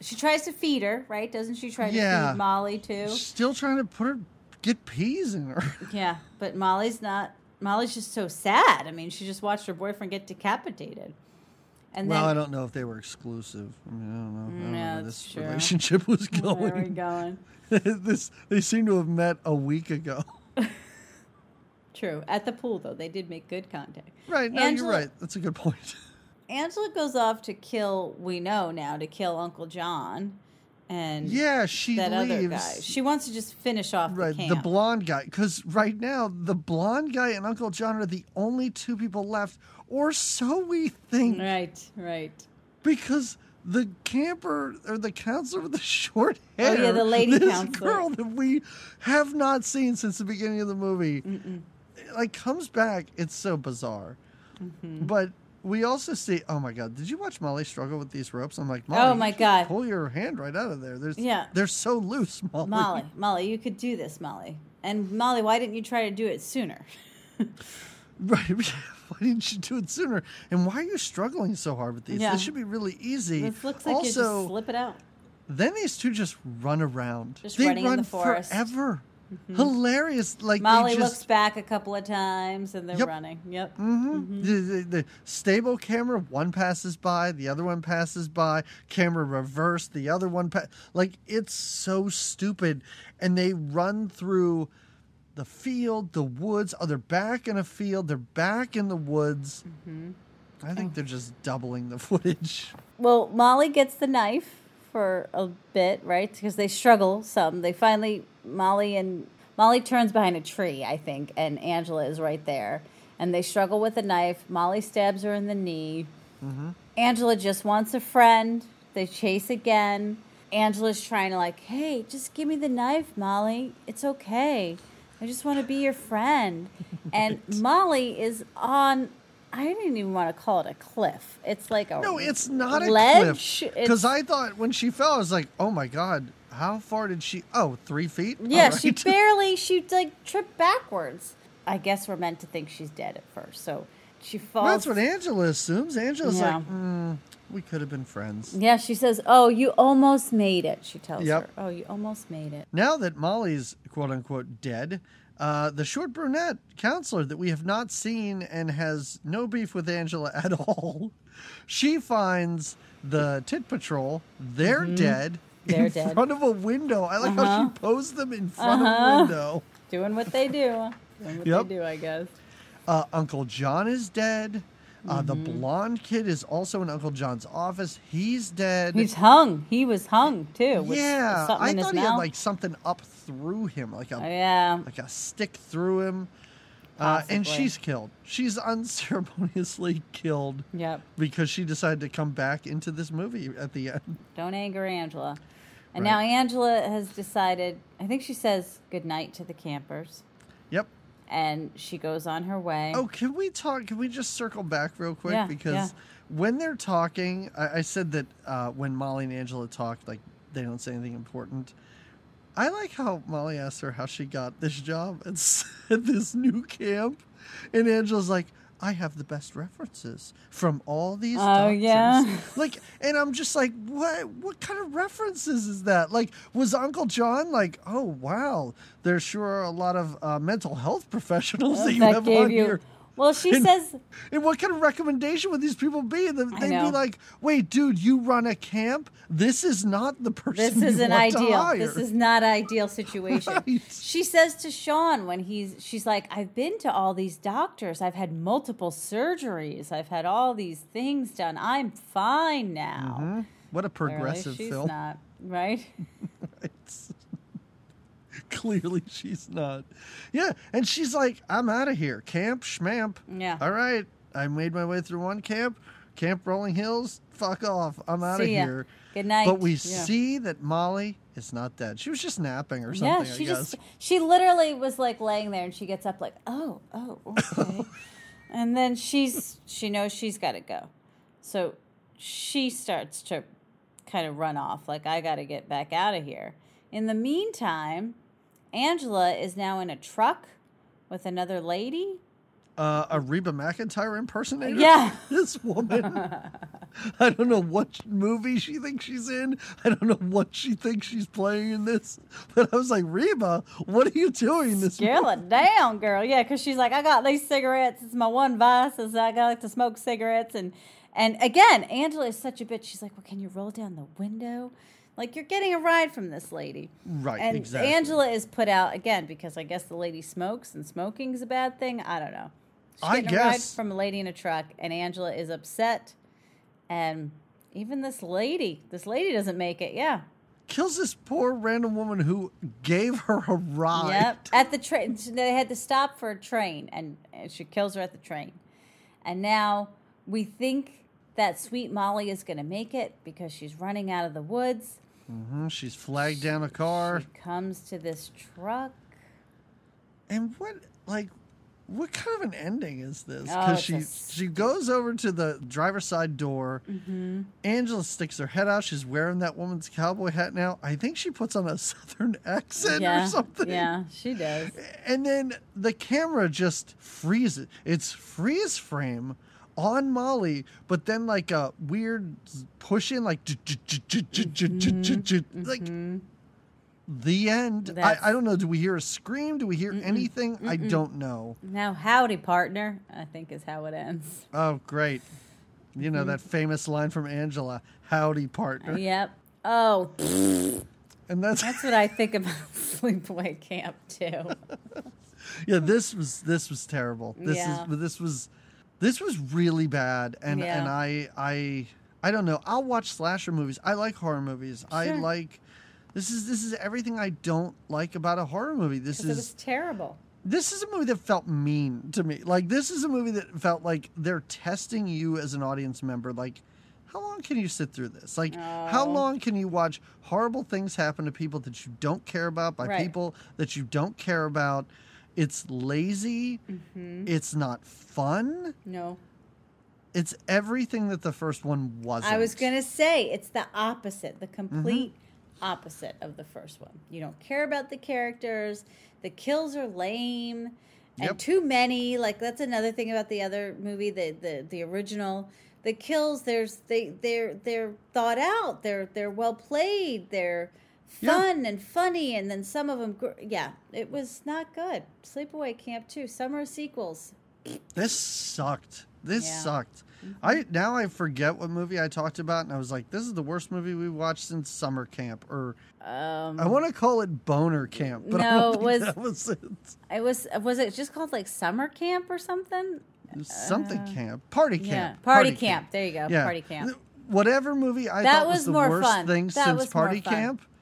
S2: she tries to feed her, right? Doesn't she try to
S1: Yeah.
S2: feed Molly too?
S1: Still trying to put her, get peas in her. <laughs>
S2: Yeah, but Molly's not. Molly's just so sad. I mean, she just watched her boyfriend get decapitated. And then
S1: well, I don't know if they were exclusive. I mean, I don't know. I don't know
S2: Yeah,
S1: where this
S2: true.
S1: relationship was going.
S2: where are we
S1: going? <laughs> this they seem to have met a week ago. <laughs>
S2: True. At the pool, though, they did make good contact.
S1: Right, no,
S2: Angela-
S1: you're right. That's a good point. <laughs>
S2: Angela goes off to kill. We know now to kill Uncle John, and
S1: Yeah, she
S2: that
S1: leaves.
S2: other guy. She wants to just finish off
S1: right,
S2: the
S1: the blonde guy. Because right now, the blonde guy and Uncle John are the only two people left, or so we think.
S2: right, right.
S1: Because the camper or the counselor with the <laughs> short hair.
S2: Oh, yeah, the lady
S1: this
S2: counselor.
S1: girl that we have not seen since the beginning of the movie, like comes back. It's so bizarre.
S2: Mm-hmm.
S1: But we also see. Oh my god! Did you watch Molly struggle with these ropes? I'm like, Molly,
S2: Oh my God.
S1: Pull your hand right out of there. There's
S2: Yeah.
S1: They're so loose, <laughs> Molly.
S2: Molly, Molly, you could do this, Molly. And Molly, why didn't you try to do it sooner? <laughs>
S1: Right. <laughs> Why didn't you do it sooner? And why are you struggling so hard with these?
S2: Yeah.
S1: This should be really easy.
S2: This looks like you
S1: also,
S2: just slip it out.
S1: then these two just run around.
S2: Just
S1: they
S2: running in
S1: run
S2: the forest.
S1: forever. Hilarious. Like
S2: Molly
S1: they
S2: looks back a couple of times and they're
S1: Yep.
S2: running. Yep.
S1: Mhm. The, the, the stable camera, one passes by, the other one passes by. Camera reversed, the other one pa- like it's so stupid, and they run through the field, the woods. Oh, they're back in a field. They're back in the woods.
S2: Mm-hmm.
S1: I think they're just doubling the <laughs> footage.
S2: Well, Molly gets the knife for a bit, right? Because they struggle some. They finally Molly and Molly turns behind a tree, I think, and Angela is right there. And they struggle with the knife. Molly stabs her in the knee. Mm-hmm. Angela just wants a friend. They chase again. Angela's trying to like, hey, just give me the knife, Molly. It's okay. I just want to be your friend. <laughs> And Molly is on. I didn't even want to call it a cliff. It's like a
S1: No, it's not a
S2: ledge.
S1: cliff. Because I thought when she fell, I was like, oh my God, how far did she? Oh, three feet?
S2: Yeah,
S1: All
S2: she <laughs> barely she like tripped backwards. I guess we're meant to think she's dead at first. So she falls.
S1: That's what Angela assumes. Angela's
S2: Yeah.
S1: like, mm, we could have been friends.
S2: yeah, she says, "Oh, you almost made it." She tells
S1: Yep.
S2: her, "Oh, you almost made it."
S1: Now that Molly's quote unquote dead, uh, the short brunette counselor that we have not seen and has no beef with Angela at <laughs> all, she finds the Tit Patrol. They're dead.
S2: Mm-hmm. They're
S1: in
S2: dead.
S1: front of a window. I like how
S2: Uh-huh.
S1: she posed them in front of
S2: Uh-huh.
S1: a window.
S2: Doing what they do. Doing what
S1: Yep.
S2: they do, I guess.
S1: Uh, Uncle John is dead. Uh, The
S2: Mm-hmm.
S1: blonde kid is also in Uncle John's office. He's dead.
S2: He's hung. He was hung too. With
S1: yeah, I thought he had like something up through him, like a
S2: Oh, yeah.
S1: like a stick through him. Uh, and she's killed. She's <laughs> unceremoniously killed
S2: Yep.
S1: because she decided to come back into this movie at the end.
S2: Don't anger Angela. And
S1: Right.
S2: now Angela has decided. I think she says good night to the campers,
S1: Yep.
S2: And she goes on her way.
S1: Oh, can we talk? Can we just circle back real quick?
S2: Yeah,
S1: because
S2: yeah.
S1: when they're talking, I, I said that uh, when Molly and Angela talk, like they don't say anything important. I like how Molly asks her how she got this job at <laughs> this new camp, and Angela's like, "I have the best references from all these."
S2: Oh,
S1: doctors."
S2: yeah. <laughs>
S1: like, and I'm just like, "What? What kind of references is that?" Like, was Uncle John like, "Oh wow, there's sure a lot of uh, mental health <laughs> professionals that you
S2: that
S1: have on
S2: you.
S1: here."
S2: Well, she
S1: And-
S2: says
S1: And what kind of recommendation would these people be? And then
S2: I
S1: they'd be like, "Wait, dude, you run a camp. This is not the person.
S2: this isn't
S1: want
S2: ideal. This is not ideal situation. <laughs>
S1: Right.
S2: She says to Sean when he's she's like, I've been to all these doctors. I've had multiple surgeries. I've had all these things done. I'm fine now.
S1: Hmm? What a
S2: Clearly,
S1: progressive
S2: she's
S1: film.
S2: not right. <laughs>
S1: Clearly, she's not. Yeah, and she's like, "I'm out of here. Camp schmamp.
S2: Yeah.
S1: All right, I made my way through one camp. Camp Rolling Hills. Fuck off. I'm out of
S2: See ya.
S1: here."
S2: Good night.
S1: But we
S2: Yeah.
S1: see that Molly is not dead. She was just napping or something.
S2: Yeah,
S1: I
S2: she
S1: guess.
S2: just she literally was like laying there and she gets up like, "Oh, oh, okay." <laughs> and then she's she knows she's got to go. So she starts to kind of run off like, "I got to get back out of here." In the meantime, Angela is now in a truck with another lady.
S1: uh, a Reba McEntire impersonator.
S2: Yeah. <laughs>
S1: this woman. <laughs> I don't know what movie she thinks she's in. I don't know what she thinks she's playing in this. But I was like, Reba, what are you doing in this?
S2: Scale it down, girl. Yeah, because she's like, I got these cigarettes. It's my one vice is I got to smoke cigarettes. And and again, Angela is such a bitch. She's like, Well, can you roll down the window? Like you're getting a ride from this lady.
S1: Right,
S2: And
S1: exactly.
S2: Angela is put out again because I guess the lady smokes and smoking's a bad thing. I don't know. She's
S1: I
S2: getting a ride
S1: guess.
S2: from a lady in a truck, and Angela is upset. And even this lady, this lady doesn't make it. Yeah.
S1: Kills this poor random woman who gave her a ride.
S2: Yep. At the train, they had to stop for a train, and, and she kills her at the train. And now we think that sweet Molly is going to make it because she's running out of the woods.
S1: Mhm, She's flagged down a car.
S2: She comes to this truck.
S1: And what, like, what kind of an ending is this?
S2: Oh,
S1: Because
S2: it's
S1: she she goes over to the driver's side door.
S2: Mm-hmm.
S1: Angela sticks her head out. She's wearing that woman's cowboy hat now. I think she puts on a <laughs> southern accent
S2: yeah,
S1: or something.
S2: yeah, she does.
S1: And then the camera just freezes. It's freeze frame on Molly, but then like a weird push in, like like the end. I, I don't know. Do we hear a scream? Do we hear anything? I don't know.
S2: Now, howdy, partner, I think is how it ends.
S1: Oh, great. You know mm-hmm. that famous line from Angela, "Howdy, partner,"
S2: Yep. Oh,
S1: and that's
S2: that's what I think about <laughs> sleepaway camp too. <laughs>
S1: yeah, this was this was terrible. This
S2: Yeah.
S1: is this was this was really bad, and
S2: Yeah.
S1: and I I I don't know. I'll watch slasher movies. I like horror movies. I like. This is this is everything I don't like about a horror movie. This is
S2: terrible.
S1: this is a movie that felt mean to me. Like this is a movie that felt like they're testing you as an audience member. Like, how long can you sit through this? Like, how long can you watch horrible things happen to people that you don't care about by
S2: Right.
S1: people that you don't care about? It's lazy.
S2: Mm-hmm.
S1: It's not fun.
S2: No.
S1: It's everything that the first one wasn't.
S2: I was going to say it's the opposite, the complete
S1: Mm-hmm.
S2: opposite of the first one. You don't care about the characters. The kills are lame and
S1: Yep.
S2: too many. Like that's another thing about the other movie, the the the original. The kills, there's they they're they're thought out. They're they're well played. They're
S1: Yeah.
S2: fun and funny, and then some of them, gr- yeah, it was not good. Sleepaway Camp too. Summer sequels.
S1: This sucked. This
S2: Yeah. Mm-hmm.
S1: sucked. I now I forget what movie I talked about, and I was like, "This is the worst movie we watched since summer camp." Or
S2: Um,
S1: I want to call it boner camp, but I
S2: No, it was-
S1: that was it.
S2: it was was it just called like Summer Camp or something?
S1: Something camp, party camp,
S2: Uh, Yeah, party, camp. There you go,
S1: Yeah,
S2: party camp.
S1: Whatever movie I
S2: That
S1: thought was,
S2: was
S1: the worst
S2: fun.
S1: thing
S2: That
S1: since party
S2: fun.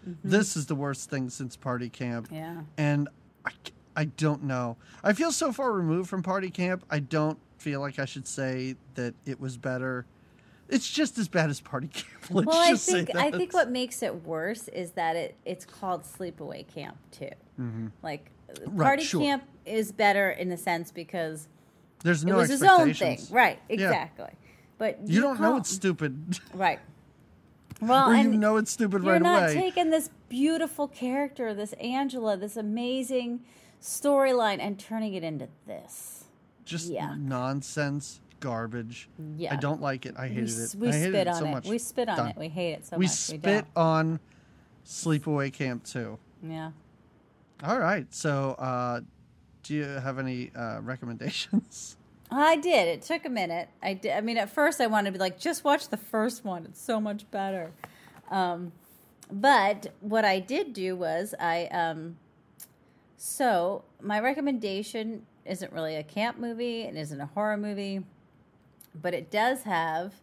S2: Mm-hmm.
S1: this is the worst thing since party camp.
S2: Yeah.
S1: and I, I don't know. I feel so far removed from party camp. I don't feel like I should say that it was better. It's just as bad as party camp. <laughs> Let's
S2: Well, I
S1: just say
S2: think I think what makes it worse is that it it's called sleepaway camp too. Like
S1: Mm-hmm. Right,
S2: party
S1: sure.
S2: camp is better in a sense because
S1: there's no
S2: it was his own thing, right?
S1: Yeah.
S2: Exactly. But
S1: You don't know it's stupid,
S2: right. Well,
S1: or you know it's stupid right away.
S2: you're not taking this beautiful character, this Angela, this amazing storyline, and turning it into this.
S1: just
S2: yeah.
S1: nonsense, garbage.
S2: Yeah.
S1: I don't like it. I
S2: We,
S1: hated
S2: s-
S1: it.
S2: we
S1: I hated
S2: spit
S1: it
S2: on
S1: so
S2: it.
S1: much.
S2: We spit on
S1: Done.
S2: it. We hate it so much.
S1: we
S2: much.
S1: spit on Sleepaway Camp too.
S2: Yeah.
S1: All right. So, uh, do you have any uh, recommendations? <laughs>
S2: I did. It took a minute. I did. I mean, at first I wanted to be like, just watch the first one. It's so much better. Um, but what I did do was I. Um, so my recommendation isn't really a camp movie. It isn't a horror movie, but it does have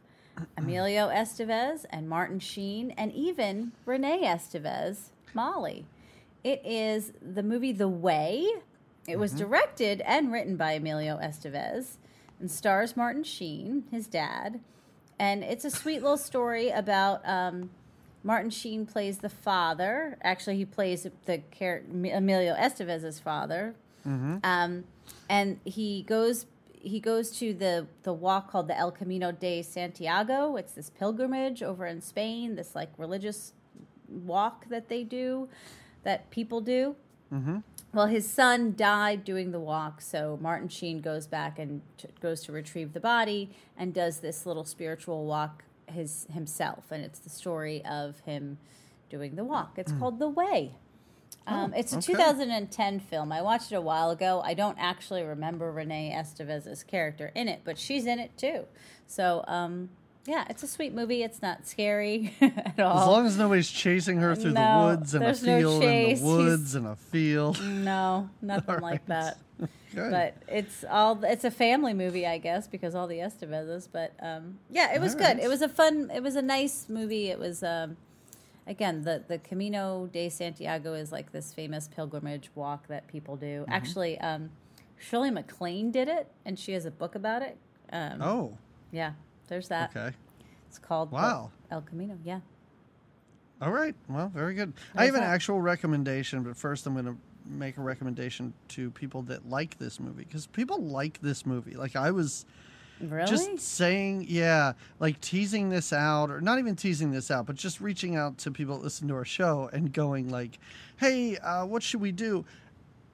S2: Emilio Estevez and Martin Sheen and even Renee Estevez, Molly. It is the movie The Way. It was directed and written by Emilio Estevez and stars Martin Sheen, his dad. And it's a sweet little story about um, Martin Sheen plays the father. Actually, he plays the char- Emilio Estevez's father. Um, and he goes he goes to the the walk called the El Camino de Santiago. It's this pilgrimage over in Spain, this like religious walk that they do, that people do. Well, his son died doing the walk, so Martin Sheen goes back and t- goes to retrieve the body and does this little spiritual walk his himself, and it's the story of him doing the walk. It's called The Way. Um, it's a
S1: okay.
S2: 2010 film. I watched it a while ago. I don't actually remember Renee Estevez's character in it, but she's in it too. So, um, yeah, it's a sweet movie. It's not scary <laughs> at all.
S1: As long as nobody's chasing her through
S2: No,
S1: the woods and a
S2: no
S1: field
S2: chase.
S1: and the woods and a field.
S2: No, <laughs> nothing
S1: All
S2: like that. <laughs>
S1: Good.
S2: But it's all it's a family movie, I guess, because all the Estevezes. But um, yeah, it was
S1: All
S2: good.
S1: right.
S2: It was a fun. It was a nice movie. It was um, again the the Camino de Santiago is like this famous pilgrimage walk that people do.
S1: Mm-hmm.
S2: Actually, um, Shirley MacLaine did it, and she has a book about it. Um,
S1: oh,
S2: yeah, there's that.
S1: okay.
S2: It's called
S1: Wow.
S2: El Camino. Yeah.
S1: All right. Well, very good. I have an
S2: that.
S1: actual recommendation, but first I'm going to make a recommendation to people that like this movie because people like this movie. Like I was
S2: Really?
S1: just saying, yeah, like teasing this out, or not even teasing this out, but just reaching out to people that listen to our show and going like, "Hey, uh, what should we do?"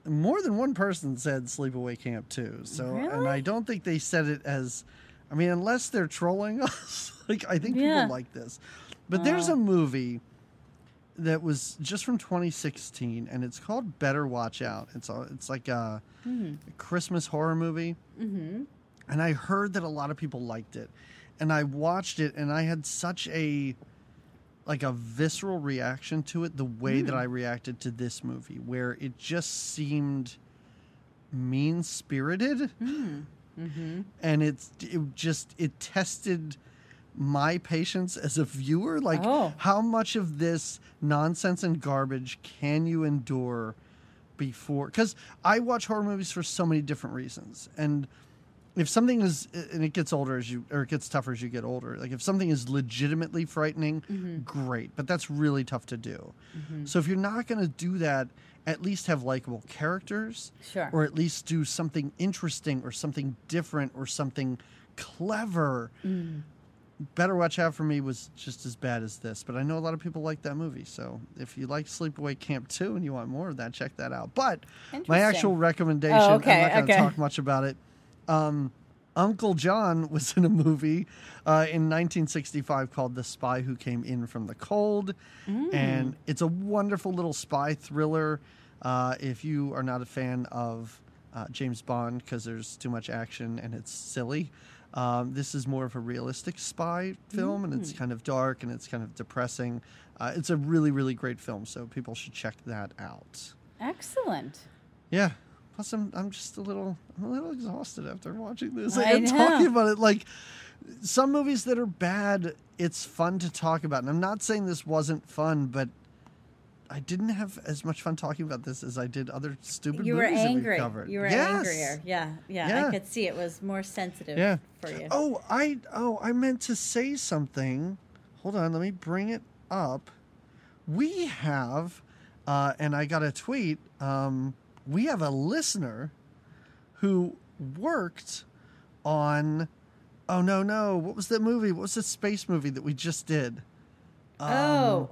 S1: More than one person said Sleepaway Camp too. So, and I don't think they said it as, I mean, unless they're trolling <laughs> us. like I think
S2: Yeah.
S1: people like this, but uh. there's
S2: Oh.
S1: a movie that was just from 2016, and it's called Better Watch Out. It's a, it's like a, a Christmas horror movie
S2: mm-hmm.
S1: and I heard that a lot of people liked it, and I watched it, and I had such a like a visceral reaction to it, the way that hmm. I reacted to this movie, where it just seemed mean spirited, hmm. Mm-hmm. and it's it just it tested my patience as a viewer. Like,
S2: Oh.
S1: how much of this nonsense and garbage can you endure before? Because I watch horror movies for so many different reasons, and if something is and it gets older as you or it gets tougher as you get older like if something is legitimately frightening mm-hmm. great but that's really tough to do mm-hmm. so if you're not going to do that at least have likable characters
S2: Sure.
S1: or at least do something interesting or something different or something clever better watch out for me was just as bad as this but i know a lot of people like that movie so if you like sleepaway camp 2 and you want more of that check that out but my actual recommendation
S2: Oh, okay,
S1: i'm not going to
S2: okay.
S1: talk much about it um, Uncle John was in a movie uh, in 1965 called The Spy Who Came In from the Cold.
S2: Mm.
S1: And it's a wonderful little spy thriller. Uh, if you are not a fan of uh, James Bond because there's too much action and it's silly, um, this is more of a realistic spy film and
S2: Mm.
S1: it's kind of dark and it's kind of depressing. Uh, it's a really, really great film, so people should check that out.
S2: Excellent.
S1: Yeah. Plus, I'm I'm just a little I'm a little exhausted after watching this
S2: I
S1: and
S2: know.
S1: talking about it. Like some movies that are bad, it's fun to talk about. And I'm not saying this wasn't fun, but I didn't have as much fun talking about this as I did other stupid
S2: You were
S1: movies that we've covered.
S2: You were
S1: Yes.
S2: angrier. Yeah, yeah,
S1: Yeah.
S2: I could see it was more sensitive
S1: Yeah.
S2: for you.
S1: Oh, I oh I meant to say something. Hold on, let me bring it up. We have, uh, and I got a tweet. Um, we have a listener who worked on. Oh no no! What was that movie? What was the space movie that we just did? Um,
S2: oh,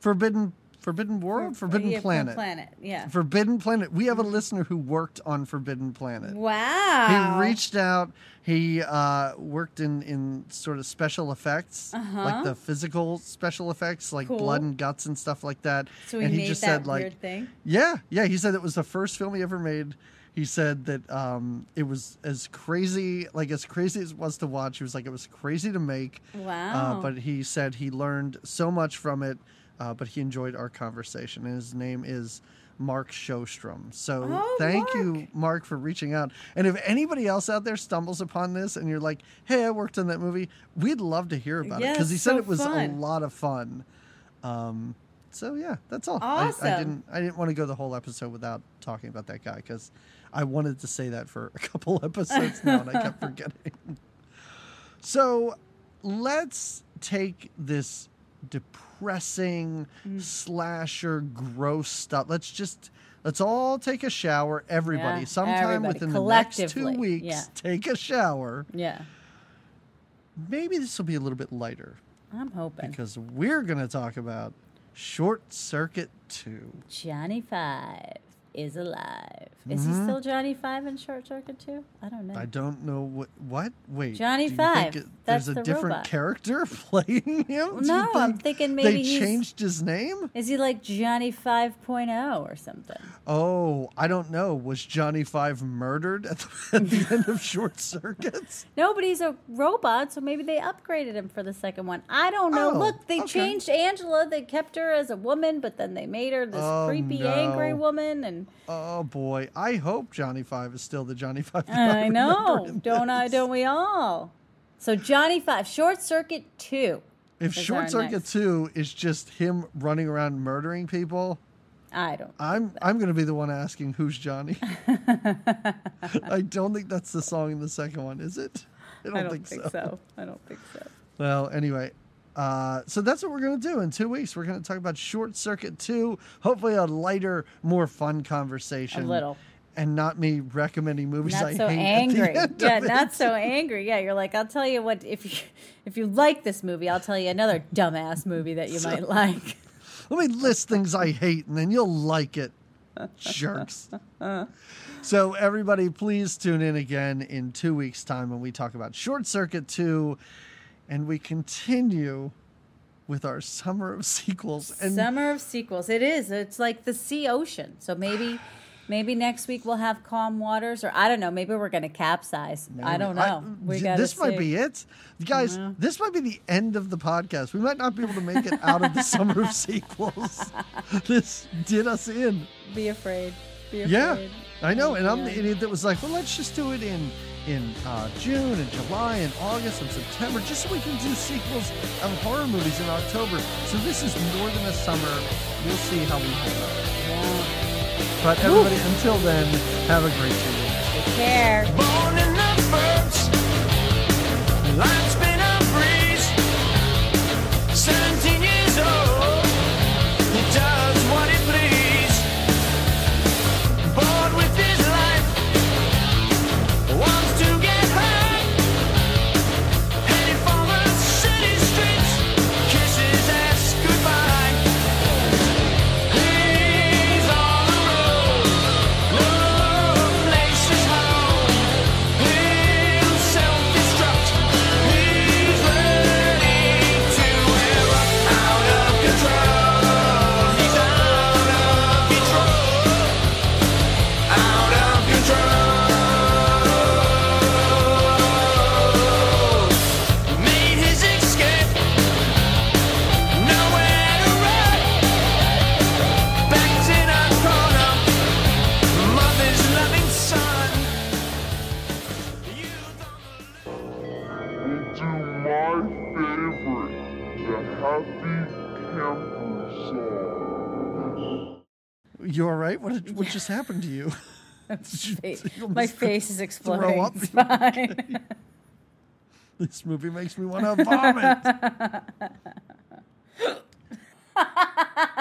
S1: Forbidden Forbidden World, Forbidden
S2: yeah,
S1: Planet.
S2: Planet. Yeah.
S1: Forbidden Planet. We have a listener who worked on Forbidden Planet.
S2: Wow.
S1: He reached out. He uh, worked in, in sort of special effects,
S2: Uh-huh.
S1: like the physical special effects, like
S2: Cool.
S1: blood and guts and stuff like that.
S2: So he
S1: and he
S2: made
S1: just
S2: that
S1: said,
S2: weird
S1: like,
S2: thing.
S1: yeah, yeah. He said it was the first film he ever made. He said that um, it was as crazy, like as crazy as it was to watch. He was like, it was crazy to make.
S2: Wow.
S1: Uh, but he said he learned so much from it, uh, but he enjoyed our conversation. And his name is Mark Shostrom. So
S2: Oh,
S1: thank you,
S2: Mark.
S1: Mark, for reaching out. And if anybody else out there stumbles upon this and you're like, hey, I worked on that movie, we'd love to hear about it. Because he said
S2: so
S1: it was
S2: fun.
S1: a lot of fun. Um, so yeah, that's all. I, I didn't. I didn't want to go the whole episode without talking about that guy because I wanted to say that for a <laughs> couple episodes now, and I kept <laughs> forgetting. So let's take this depressing
S2: Mm.
S1: slasher gross stuff. Let's just let's all take a shower. Everybody,
S2: Yeah,
S1: sometime
S2: everybody,
S1: within the next two weeks,
S2: yeah.
S1: take a shower.
S2: yeah.
S1: Maybe this will be a little bit lighter
S2: I'm hoping.
S1: because we're going to talk about Short Circuit Two.
S2: Johnny Five is alive. Is he still Johnny Five in Short Circuit too? I don't know.
S1: Mm-hmm. I don't know what. What? Wait.
S2: Johnny Five,
S1: it-
S2: that's
S1: there's a
S2: the
S1: different
S2: robot.
S1: character <laughs> playing him. You
S2: No, I'm thinking maybe
S1: they
S2: he's-
S1: changed his name.
S2: Is he like Johnny 5.0 or something?
S1: Oh, I don't know. Was Johnny Five murdered at the, <laughs> at the end of Short Circuits? <laughs>
S2: No, but he's a robot, so maybe they upgraded him for the second one. I don't know.
S1: Oh,
S2: Look, they
S1: okay.
S2: changed Angela. They kept her as a woman, but then they made her this
S1: Oh,
S2: creepy,
S1: no.
S2: angry woman. And
S1: Oh boy, I hope Johnny Five is still the Johnny Five. that
S2: I
S1: remember
S2: know, don't I? Don't we all? So Johnny Five, Short Circuit Two.
S1: If Short Circuit
S2: next-
S1: Two is just him running around murdering people,
S2: I don't.
S1: I'm I'm going to be the one asking who's Johnny. <laughs> I don't think that's the song in the second one, is it? I <laughs> don't,
S2: I don't
S1: think,
S2: think
S1: so.
S2: so. I don't think so.
S1: Well, anyway, uh, so that's what we're going to do in two weeks. We're going to talk about Short Circuit 2, hopefully a lighter, more fun conversation.
S2: A little.
S1: And not me recommending movies
S2: Not
S1: I
S2: so
S1: hate.
S2: angry.
S1: At the end
S2: Yeah,
S1: it.
S2: not so angry. Yeah, you're like, I'll tell you what. If you if you like this movie, I'll tell you another dumbass movie that you might like. <laughs>
S1: Let me list things I hate, and then you'll like it, jerks. <laughs> so, everybody, please tune in again in two weeks' time when we talk about Short Circuit 2, and we continue with our summer of sequels. And
S2: Summer of sequels. It is. It's like the sea ocean. So maybe maybe next week we'll have calm waters, or I don't know. Maybe we're going to capsize. I don't know. we
S1: th-
S2: gotta
S1: this might be it, guys. This might be the end of the podcast. We might not be able to make it out of the summer of sequels. <laughs> this did us in.
S2: Be afraid. Be afraid.
S1: Yeah. I know, and I'm the idiot that was like, well, let's just do it in in uh, June and July and August and September, just so we can do sequels of horror movies in October. So this is more than a summer. We'll see how we hold up.
S3: Yeah.
S1: But everybody, until then, have a great two weeks.
S3: Take care.
S1: You all right? What did, what just happened to you? <laughs> You
S3: My face is
S1: throw
S3: exploding.
S1: up?
S3: It's <laughs> fine.
S1: This movie makes me want to vomit. <laughs>